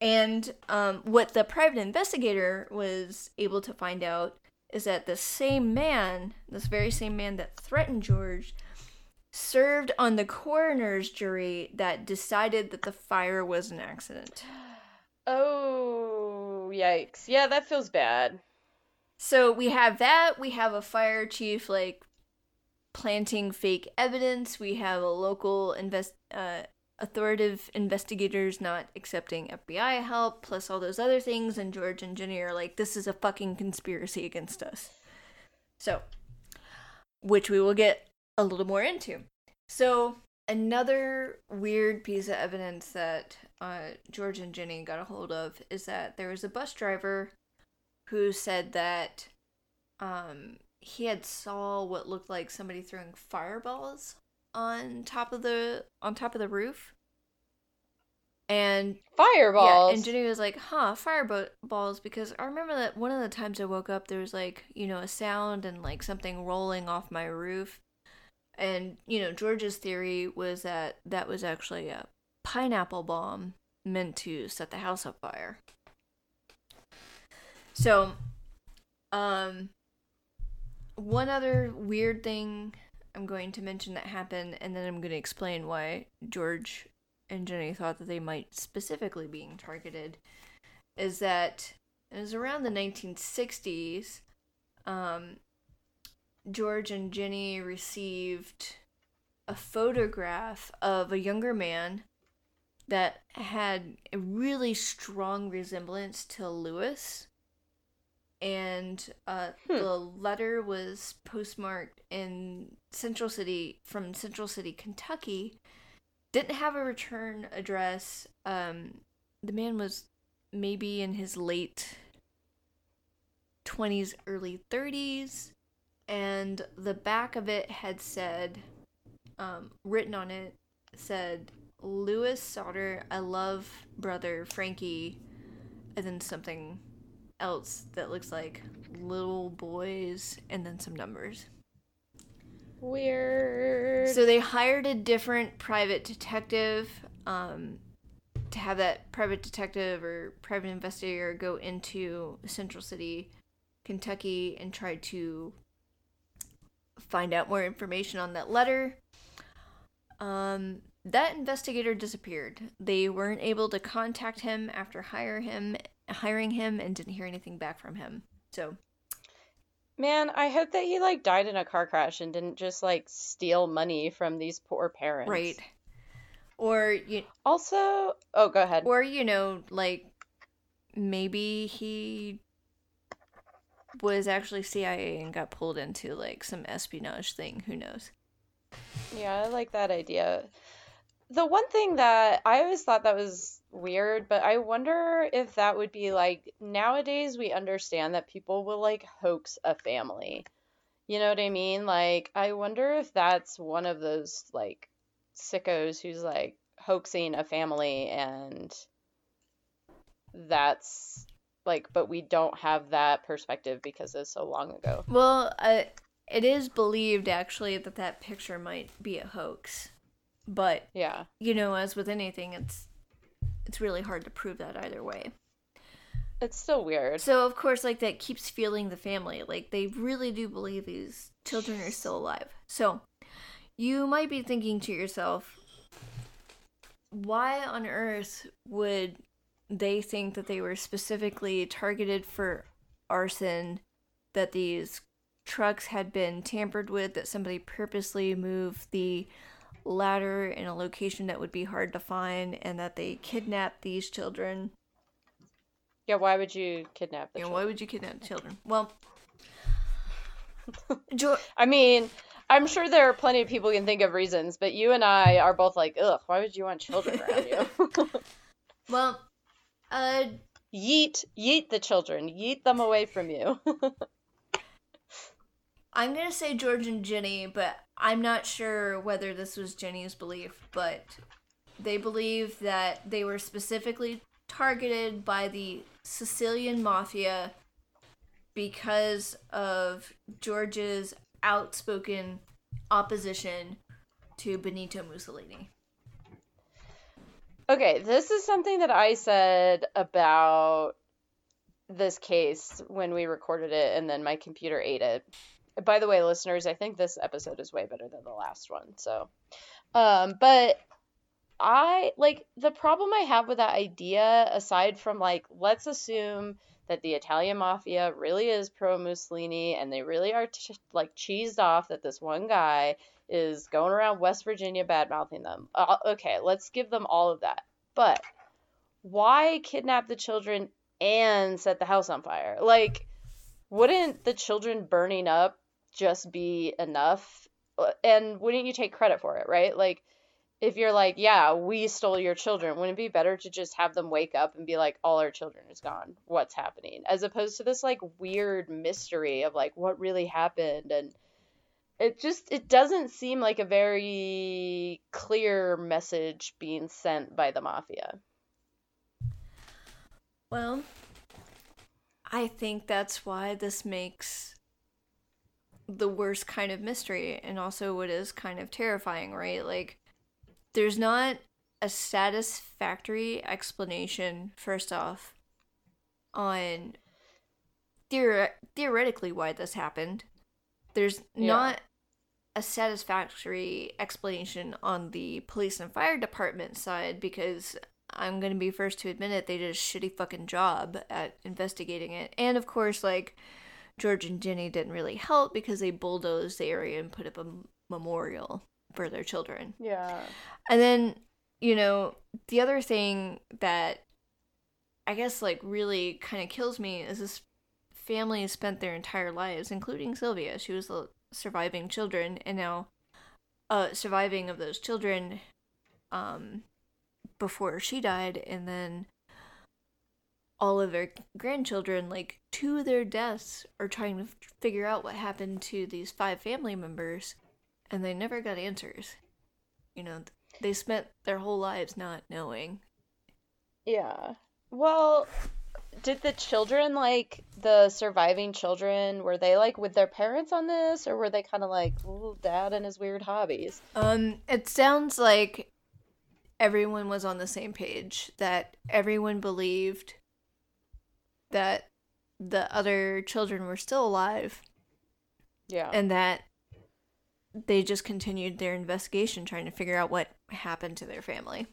and um, what the private investigator was able to find out is that the same man this very same man that threatened george served on the coroner's jury that decided that the fire was an accident [sighs] Oh, yikes. Yeah, that feels bad. So we have that. We have a fire chief like planting fake evidence. We have a local invest uh, authoritative investigators not accepting FBI help, plus all those other things. And George and Jenny are like, "This is a fucking conspiracy against us." So, which we will get a little more into. So another weird piece of evidence that uh, George and Jenny got a hold of is that there was a bus driver who said that um he had saw what looked like somebody throwing fireballs on top of the on top of the roof. And Fireballs. yeah, and Jenny was like, "Huh, fireballs?" Because I remember that one of the times I woke up, there was like, you know, a sound and like something rolling off my roof. And you know, George's theory was that that was actually a pineapple bomb meant to set the house on fire. So, um, one other weird thing I'm going to mention that happened, and then I'm going to explain why George and Jenny thought that they might specifically be being targeted, is that it was around the 1960s. Um, George and Jenny received a photograph of a younger man that had a really strong resemblance to Louis. And uh, Hmm. the letter was postmarked in Central City, from Central City, Kentucky. Didn't have a return address. Um, the man was maybe in his late 20s, early 30s. And the back of it had said, um, written on it, said, Louis Sodder, I love brother Frankie, and then something else that looks like little boys and then some numbers. Weird. So they hired a different private detective um, to have that private detective or private investigator go into Central City, Kentucky, and try to find out more information on that letter. Um, that investigator disappeared. They weren't able to contact him after hire him, hiring him, and didn't hear anything back from him. So Man, I hope that he like died in a car crash and didn't just like steal money from these poor parents. right, or you Also, oh, go ahead. Or, you know, like maybe he was actually CIA and got pulled into like some espionage thing. Who knows? Yeah, I like that idea. The one thing that I always thought that was weird, but I wonder if that would be like nowadays we understand that people will like hoax a family. You know what I mean? Like, I wonder if that's one of those like sickos who's like hoaxing a family and that's like, but we don't have that perspective because it's so long ago. Well, uh, it is believed actually that that picture might be a hoax, but Yeah. you know, as with anything, it's it's really hard to prove that either way. It's still weird. So of course, like that keeps fueling the family. Like they really do believe these children are still alive. So you might be thinking to yourself, why on earth would they think that they were specifically targeted for arson? That these trucks had been tampered with, that somebody purposely moved the ladder in a location that would be hard to find, and that they kidnapped these children. Yeah, why would you kidnap the Yeah, children? why would you kidnap children? Well, [laughs] I mean, I'm sure there are plenty of people who can think of reasons, but you and I are both like, ugh, why would you want children around you? [laughs] well, uh, yeet, yeet the children, yeet them away from you. [laughs] I'm gonna say George and Jenny, but I'm not sure whether this was Jenny's belief, but they believe that they were specifically targeted by the Sicilian mafia because of George's outspoken opposition to Benito Mussolini. Okay, this is something that I said about this case when we recorded it and then my computer ate it. By the way, listeners, I think this episode is way better than the last one. So, um, but I like the problem I have with that idea aside from like let's assume that the Italian mafia really is pro Mussolini and they really are t- like cheesed off that this one guy is going around West Virginia bad mouthing them. Uh, okay, let's give them all of that. But why kidnap the children and set the house on fire? Like, wouldn't the children burning up just be enough? Uh, and wouldn't you take credit for it, right? Like, if you're like, yeah, we stole your children, wouldn't it be better to just have them wake up and be like, all our children is gone? What's happening? As opposed to this like weird mystery of like what really happened and it just it doesn't seem like a very clear message being sent by the mafia. Well, I think that's why this makes the worst kind of mystery and also what is kind of terrifying, right? Like there's not a satisfactory explanation first off on theor- theoretically why this happened. There's Yeah. not a satisfactory explanation on the police and fire department side because I'm going to be first to admit it, they did a shitty fucking job at investigating it. And of course, like, George and Jenny didn't really help because they bulldozed the area and put up a memorial for their children. Yeah. And then, you know, the other thing that I guess like really kind of kills me is this family has spent their entire lives, including Sylvia. She was the surviving children, and now, uh, surviving of those children, um, before she died, and then all of their grandchildren, like to their deaths, are trying to f- figure out what happened to these five family members, and they never got answers. You know, they spent their whole lives not knowing. Yeah. Well, did the children like the surviving children were they like with their parents on this or were they kind of like dad and his weird hobbies? Um, it sounds like everyone was on the same page. That everyone believed that the other children were still alive, Yeah. and that they just continued their investigation, trying to figure out what happened to their family.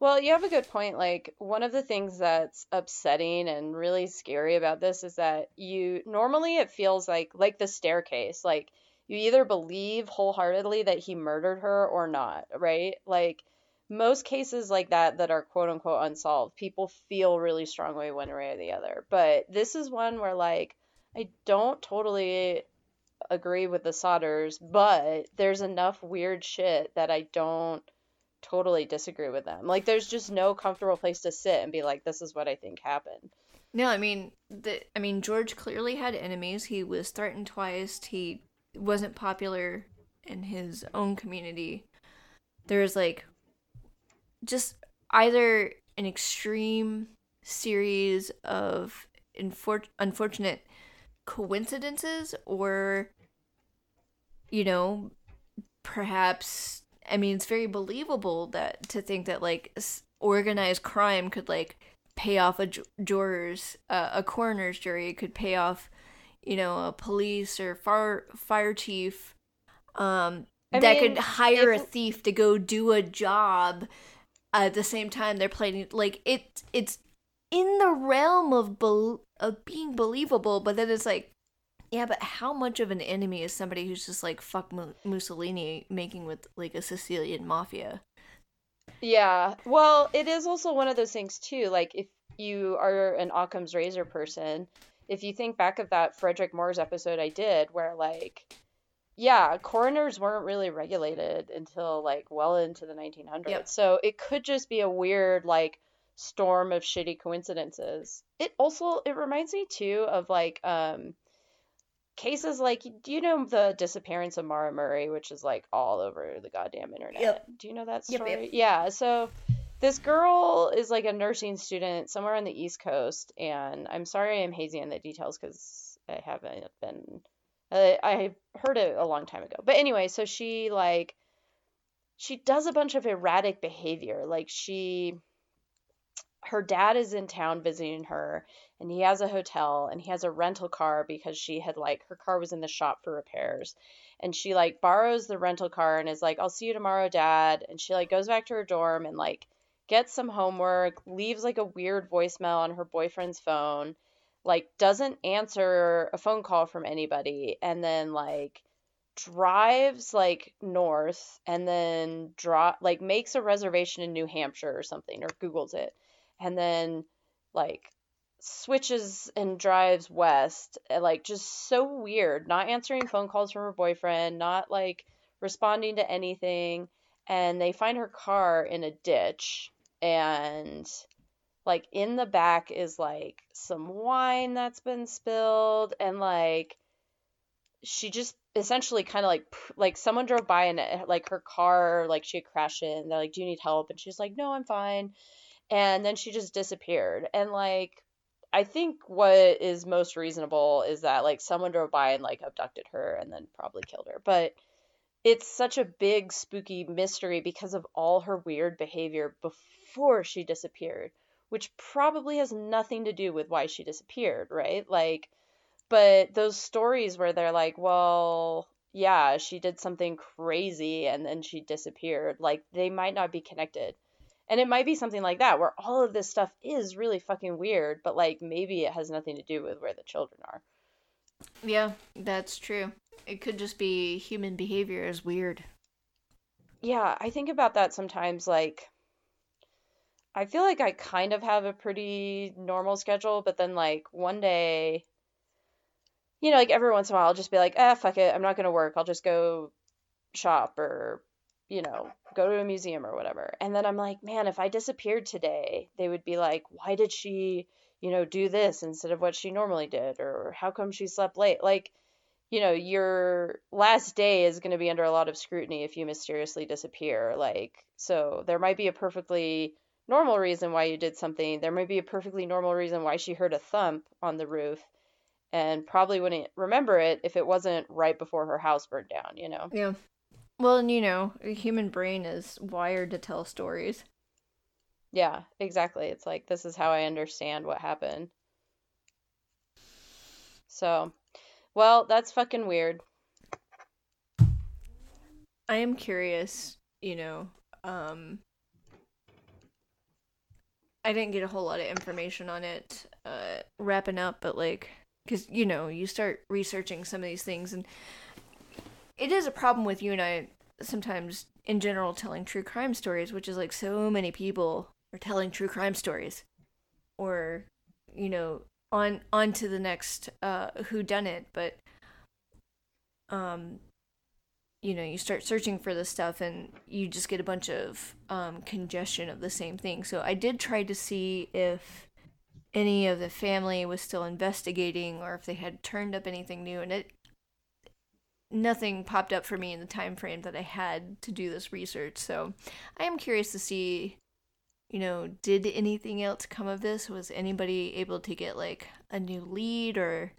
Well, you have a good point. Like, one of the things that's upsetting and really scary about this is that you normally it feels like like the staircase, like you either believe wholeheartedly that he murdered her or not, right? Like most cases like that that are quote unquote unsolved, people feel really strongly one way or the other. But this is one where like I don't totally agree with the Sodders, but there's enough weird shit that I don't totally disagree with them. Like there's just no comfortable place to sit and be like this is what I think happened. No, I mean, the I mean George clearly had enemies. He was threatened twice. He wasn't popular in his own community. There was like just either an extreme series of infor- unfortunate coincidences or you know perhaps i mean it's very believable that to think that like organized crime could like pay off a jurors uh, a coroner's jury could pay off you know a police or fire fire chief um I that mean, could hire a thief to go do a job at the same time they're playing like it it's in the realm of bel- of being believable but then it's like Yeah, but how much of an enemy is somebody who's just like fuck Mussolini making with like a Sicilian mafia? Yeah. Well, it is also one of those things too. Like if you are an Occam's razor person, if you think back of that Frederick Moore's episode I did where like yeah, coroners weren't really regulated until like well into the 1900s. Yep. So it could just be a weird like storm of shitty coincidences. It also it reminds me too of like um cases like do you know the disappearance of Maura Murray, which is like all over the goddamn internet. Yep. Do you know that story? Yep, yep. Yeah, so this girl is like a nursing student somewhere on the East Coast, and I'm sorry I'm hazy on the details because I haven't been. Uh, I heard it a long time ago, but anyway, so she like she does a bunch of erratic behavior, like she her dad is in town visiting her and he has a hotel and he has a rental car because she had like her car was in the shop for repairs. And she like borrows the rental car and is like I'll see you tomorrow dad. And she like goes back to her dorm and like gets some homework leaves like a weird voicemail on her boyfriend's phone like doesn't answer a phone call from anybody and then like drives like north and then draw like makes a reservation in New Hampshire or something or googles it and then like switches and drives west eh, like just so weird not answering phone calls from her boyfriend not like responding to anything and they find her car in a ditch and like in the back is like some wine that's been spilled and like she just essentially kind of like like someone drove by and eh, like her car like she had crashed in they're like do you need help? And she's like no i'm fine. And then she just disappeared. And like i think what is most reasonable is that like someone drove by and like abducted her and then probably killed her. But it's such a big spooky mystery because of all her weird behavior before she disappeared which probably has nothing to do with why she disappeared right like but those stories where they're like well yeah she did something crazy and then she disappeared like they might not be connected and it might be something like that where all of this stuff is really fucking weird, but like maybe it has nothing to do with where the children are. Yeah, that's true. It could just be human behavior is weird. Yeah, I think about that sometimes like I feel like I kind of have a pretty normal schedule, but then like one day you know, like every once in a while I'll just be like, "Ah, fuck it. I'm not to work. I'll just go shop or you know, go to a museum or whatever. And then I'm like, man, if I disappeared today, they would be like, why did she, you know, do this instead of what she normally did? Or how come she slept late? Like, you know, your last day is going to be under a lot of scrutiny if you mysteriously disappear. Like, so there might be a perfectly normal reason why you did something. There may be a perfectly normal reason why she heard a thump on the roof and probably wouldn't remember it if it wasn't right before her house burned down, you know? Yeah. Well, and you know, a human brain is wired to tell stories. Yeah, exactly. It's like this is how I understand what happened. So, well, that's fucking weird. I am curious, you know, um I didn't get a whole lot of information on it uh wrapping up, but like cuz you know, you start researching some of these things and it is a problem with you and I sometimes in general telling true crime stories, which is like so many people are telling true crime stories. Or, you know, on on to the next uh who done it, but um you know, you start searching for this stuff and you just get a bunch of um congestion of the same thing. So I did try to see if any of the family was still investigating or if they had turned up anything new and it nothing popped up for me in the time frame that I had to do this research. So I am curious to see, you know, did anything else come of this? Was anybody able to get like a new lead or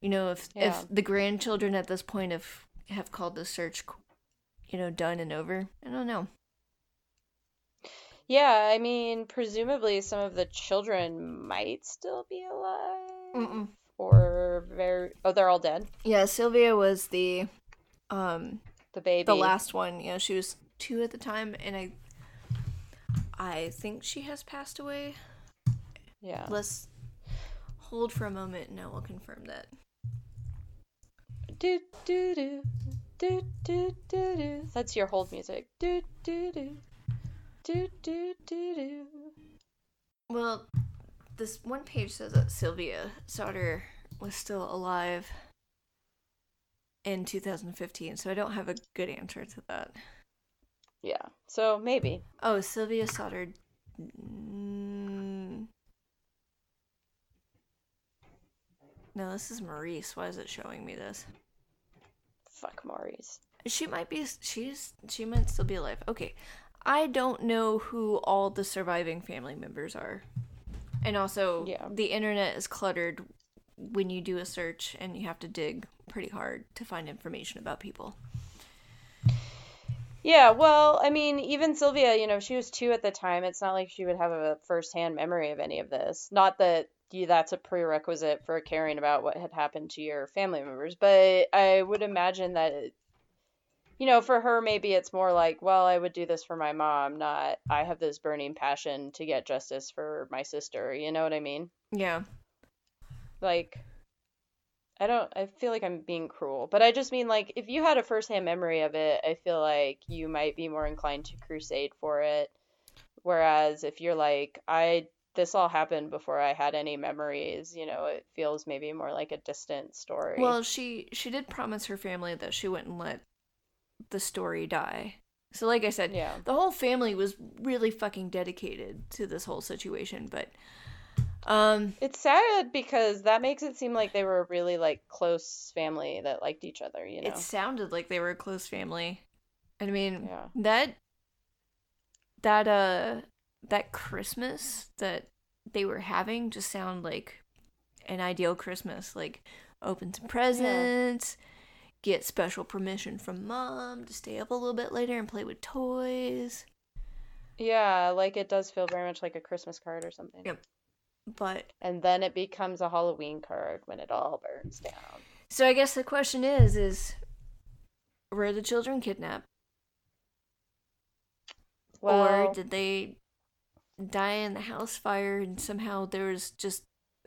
you know, if yeah. if the grandchildren at this point have have called the search you know, done and over? I don't know. Yeah, I mean, presumably some of the children might still be alive. Mm-mm or very oh they're all dead yeah sylvia was the um the baby the last one you know she was two at the time and i i think she has passed away yeah let's hold for a moment and i will confirm that do do do do do do do. That's your hold music. Do do do do do do do. Well, this one page says that Sylvia Sodder was still alive in 2015, so I don't have a good answer to that. Yeah. So maybe. Oh, Sylvia Sodder. Mm. No, this is Maurice. Why is it showing me this? Fuck Maurice. She might be. She's. She might still be alive. Okay. I don't know who all the surviving family members are. And also, Yeah. the internet is cluttered when you do a search and you have to dig pretty hard to find information about people. Yeah, well, I mean, even Sylvia, you know, she was two at the time. It's not like she would have a firsthand memory of any of this. Not that you, that's a prerequisite for caring about what had happened to your family members, but I would imagine that, it, you know, for her, maybe it's more like, well, I would do this for my mom, not I have this burning passion to get justice for my sister. You know what I mean? Yeah. like I don't I feel like I'm being cruel, but I just mean like if you had a firsthand memory of it, I feel like you might be more inclined to crusade for it. Whereas if you're like I this all happened before I had any memories, you know, it feels maybe more like a distant story. Well, she she did promise her family that she wouldn't let the story die. So like I said, yeah. the whole family was really fucking dedicated to this whole situation, but um It's sad because that makes it seem like they were a really like close family that liked each other, you know. it sounded like they were a close family. I mean, Yeah. that that uh that Christmas that they were having just sound like an ideal Christmas. Like open some presents, get special permission from mom to stay up a little bit later and play with toys. Yeah, like it does feel very much like a Christmas card or something. Yep. But And then it becomes a Halloween card when it all burns down. so I guess the question is is were the children kidnapped Well, or did they die in the house fire and somehow there was just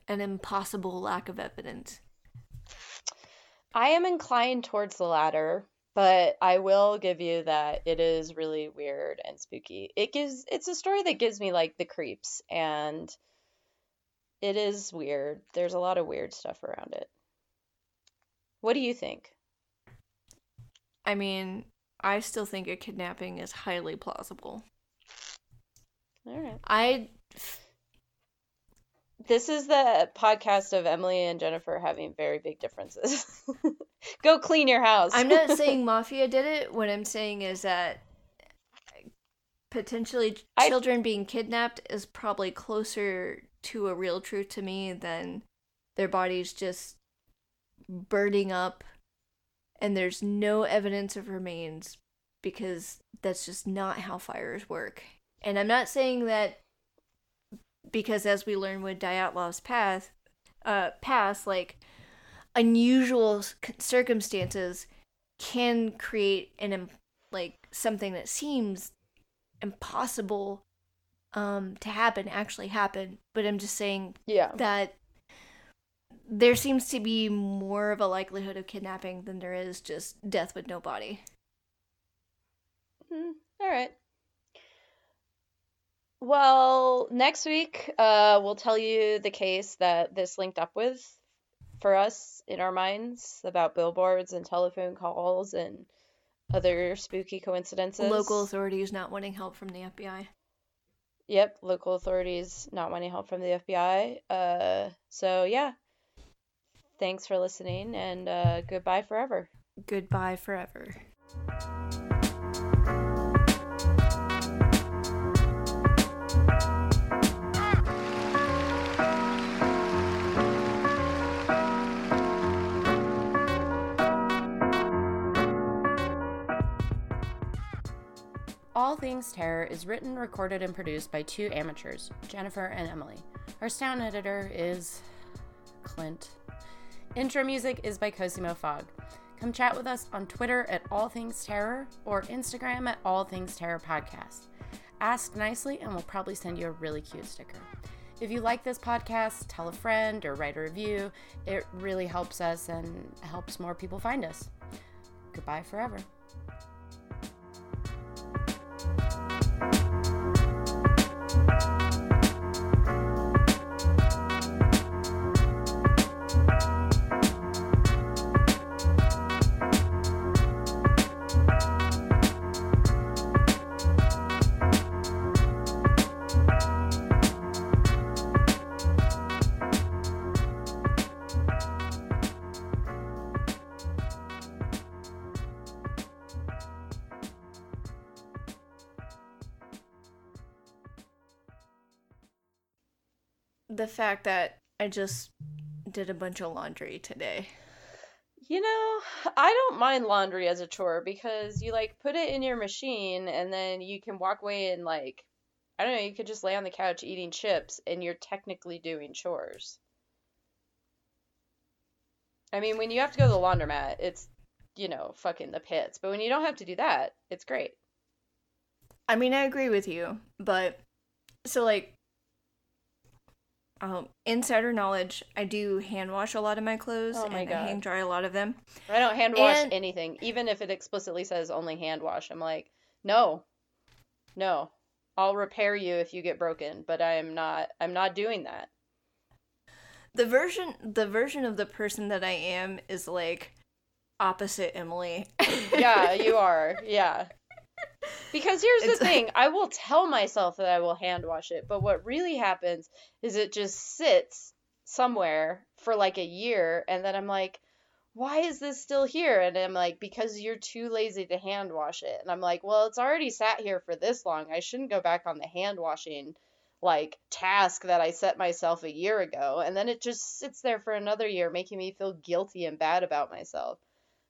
an impossible lack of evidence? I am inclined towards the latter, but I will give you that it is really weird and spooky. It gives it's a story that gives me like the creeps and it is weird. There's a lot of weird stuff around it. What do you think? I mean, I still think a kidnapping is highly plausible. All right. I This is the podcast of Emily and Jennifer having very big differences. [laughs] Go clean your house. I'm not [laughs] saying mafia did it. What I'm saying is that potentially I- children being kidnapped is probably closer to a real truth to me than their bodies just burning up and there's no evidence of remains because that's just not how fires work. And I'm not saying that because as we learn with Dyatlov's path, uh, past, like unusual circumstances can create an like something that seems impossible um to happen actually happen but i'm just saying yeah. that there seems to be more of a likelihood of kidnapping than there is just death with no body Hmm, all right. Well, next week, uh, we'll tell you the case that this linked up with for us in our minds about billboards and telephone calls and other spooky coincidences. local authorities not wanting help from the fbi Yep, local authorities not wanting help from the FBI. Uh, so yeah. Thanks for listening and uh, goodbye forever. goodbye forever All Things Terror is written, recorded, and produced by two amateurs, Jennifer and Emily. Our sound editor is Clint. Intro music is by Cosimo Fogg. Come chat with us on Twitter at All Things Terror or Instagram at All Things Terror Podcast. Ask nicely, and we'll probably send you a really cute sticker. If you like this podcast, tell a friend or write a review. It really helps us and helps more people find us. Goodbye forever. The fact that I just did a bunch of laundry today. You know, I don't mind laundry as a chore because you like put it in your machine and then you can walk away and like I don't know, you could just lay on the couch eating chips and you're technically doing chores. I mean, when you have to go to the laundromat, it's, you know, fucking the pits. But when you don't have to do that, it's great. I mean, I agree with you, but so like um insider knowledge, I do hand wash a lot of my clothes Oh my and God. I hang dry a lot of them. I don't hand wash And- anything, even if it explicitly says only hand wash. I'm like, no, no, I'll repair you if you get broken, but I'm not. I'm not doing that. The version the version of the person that I am is like opposite Emily. Yeah, you [laughs] are. Yeah. Because here's the It's- thing, I will tell myself that I will hand wash it, but what really happens is it just sits somewhere for like a year, and then I'm like, why is this still here? And I'm like, because you're too lazy to hand wash it. And I'm like, well, it's already sat here for this long. I shouldn't go back on the hand washing like task that I set myself a year ago. And then it just sits there for another year, making me feel guilty and bad about myself.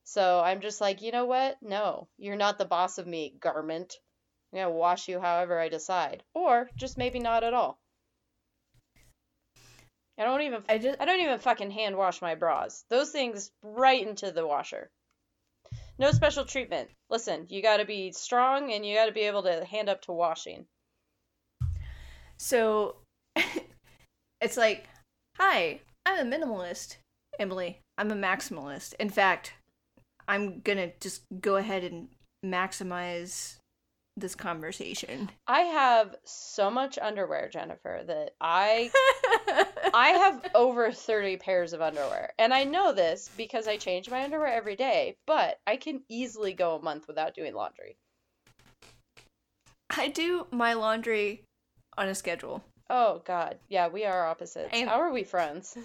So I'm just like, you know what? No, you're not the boss of me, garment. I'm gonna wash you however I decide, or just maybe not at all. I don't even I just I don't even fucking hand wash my bras. Those things right into the washer. No special treatment. Listen, you got to be strong and you got to be able to hand up to washing. So [laughs] it's like, hi, I'm a minimalist, Emily. I'm a maximalist. In fact, I'm gonna just go ahead and maximize this conversation. I have so much underwear, Jennifer, that I [laughs] I have over 30 pairs of underwear. And I know this because I change my underwear every day, but I can easily go a month without doing laundry. I do my laundry on a schedule. Oh god. Yeah, we are opposites. And- How are we friends?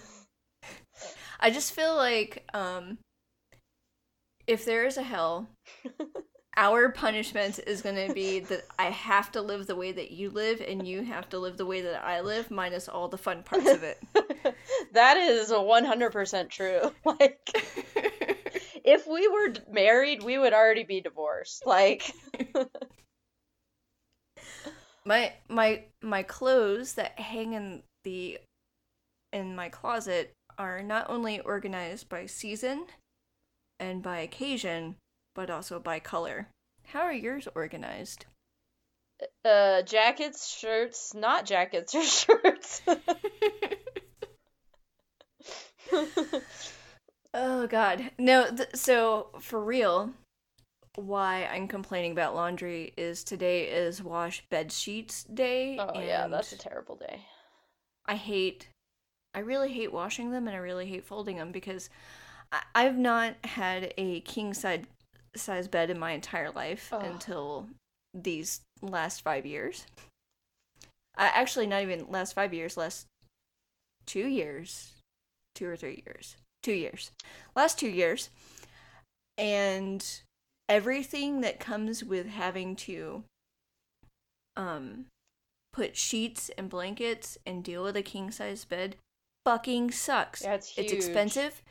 [laughs] I just feel like um if there is a hell, [laughs] our punishment is going to be that I have to live the way that you live and you have to live the way that I live minus all the fun parts of it. [laughs] that is 100% true. [laughs] Like if we were married, we would already be divorced. Like my my my clothes that hang in the in my closet are not only organized by season and by occasion but also by color how are yours organized uh jackets, shirts, not jackets or [laughs] shirts. [laughs] oh god no th- so for real why i'm complaining about laundry is today is wash bed sheets day oh yeah, that's a terrible day. I hate, I really hate washing them and I really hate folding them because I've not had a king size size bed in my entire life Ugh. until these last five years. Uh, actually, not even last five years, last two years, two or three years, two years, last two years, and everything that comes with having to um put sheets and blankets and deal with a king size bed fucking sucks. Yeah, it's It's expensive.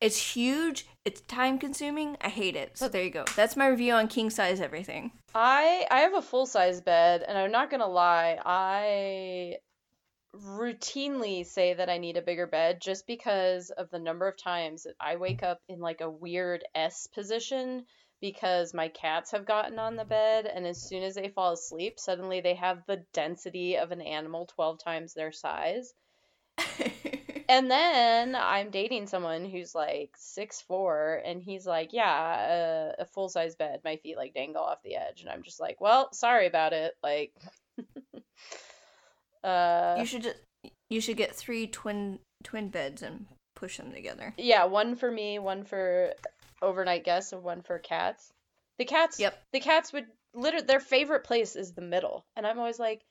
It's huge. It's time consuming. I hate it. So there you go. That's my review on king size everything. I I have a full size bed, and I'm not gonna lie, I routinely say that I need a bigger bed just because of the number of times that I wake up in like a weird S position because my cats have gotten on the bed and as soon as they fall asleep, suddenly they have the density of an animal 12 times their size. [laughs] and then I'm dating someone who's like six four, and he's like, "Yeah, a, a full size bed. My feet like dangle off the edge." And I'm just like, "Well, sorry about it." Like, [laughs] uh, you should just you should get three twin twin beds and push them together. Yeah, one for me, one for overnight guests, and one for cats. The cats. Yep. The cats would literally their favorite place is the middle, and I'm always like,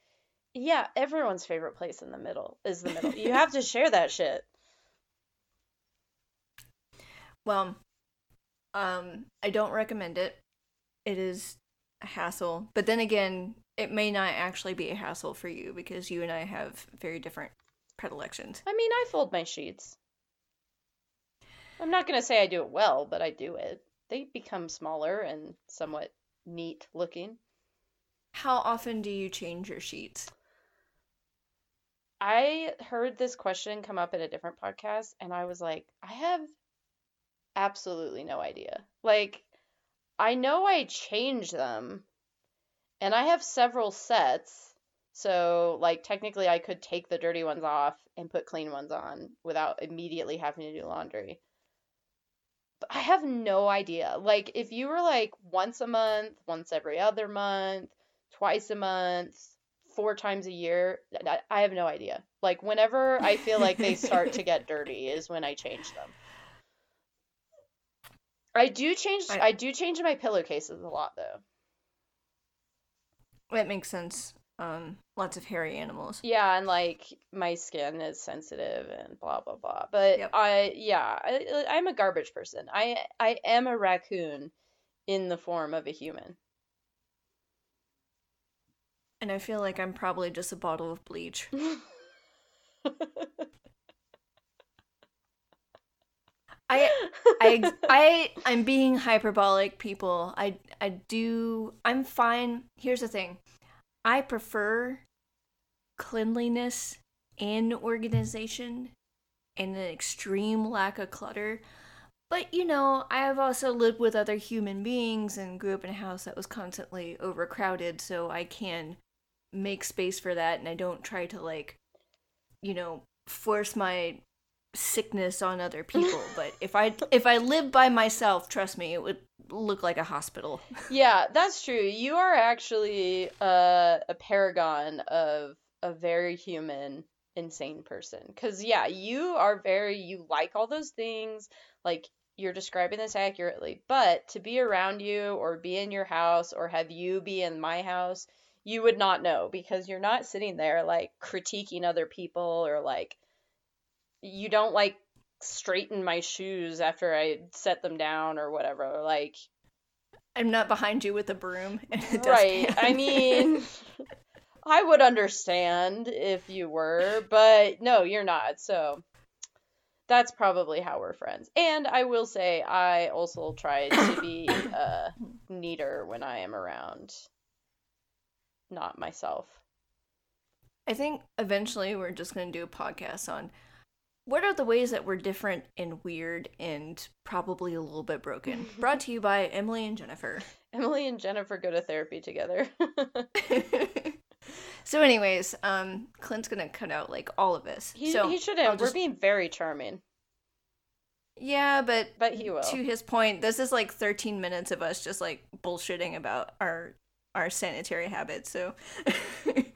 yeah, everyone's favorite place in the middle is the middle. you [laughs] have to share that shit. Well, um, I don't recommend it. It is a hassle, but then again, it may not actually be a hassle for you because you and I have very different predilections. I mean, I fold my sheets. I'm not gonna say I do it well, but I do it. They become smaller and somewhat neat looking. How often do you change your sheets? I heard this question come up in a different podcast, and I was like, I have absolutely no idea. Like, I know I change them, and I have several sets. So, like, technically, I could take the dirty ones off and put clean ones on without immediately having to do laundry. But I have no idea. Like, if you were like once a month, once every other month, twice a month, four times a year, I have no idea. Like, whenever I feel like they start to get [laughs] dirty is when I change them. I do change I, I do change my pillowcases a lot though. That makes sense. Um, lots of hairy animals. Yeah, and like my skin is sensitive and blah blah blah. But yep. I yeah, I, I'm a garbage person. I I am a raccoon in the form of a human. And I feel like I'm probably just a bottle of bleach. [laughs] I I I I'm being hyperbolic, people. I I do I'm fine. Here's the thing. I prefer cleanliness and organization and an extreme lack of clutter. But you know, I have also lived with other human beings and grew up in a house that was constantly overcrowded, so I can make space for that and I don't try to like you know, force my sickness on other people. [laughs] But if i if i live by myself trust me it would look like a hospital. [laughs] Yeah that's true. You are actually uh, a paragon of a very human insane person. Because yeah you are very you like all those things. Like you're describing this accurately. But to be around you or be in your house or have you be in my house you would not know because you're not sitting there like critiquing other people or like you don't like straighten my shoes after I set them down or whatever. Like I'm not behind you with a broom. and a right. I mean, [laughs] I would understand if you were, but no, you're not. So that's probably how we're friends. And I will say, I also try to be uh, neater when I am around, not myself. I think eventually we're just going to do a podcast on what are the ways that we're different and weird and probably a little bit broken? [laughs] Brought to you by Emily and Jennifer. [laughs] Emily and Jennifer go to therapy together. [laughs] so, anyways, um, Clint's gonna cut out like all of this. He, so he shouldn't. Just... We're being very charming. Yeah, but but he will. To his point, this is like 13 minutes of us just like bullshitting about our our sanitary habits. So [laughs]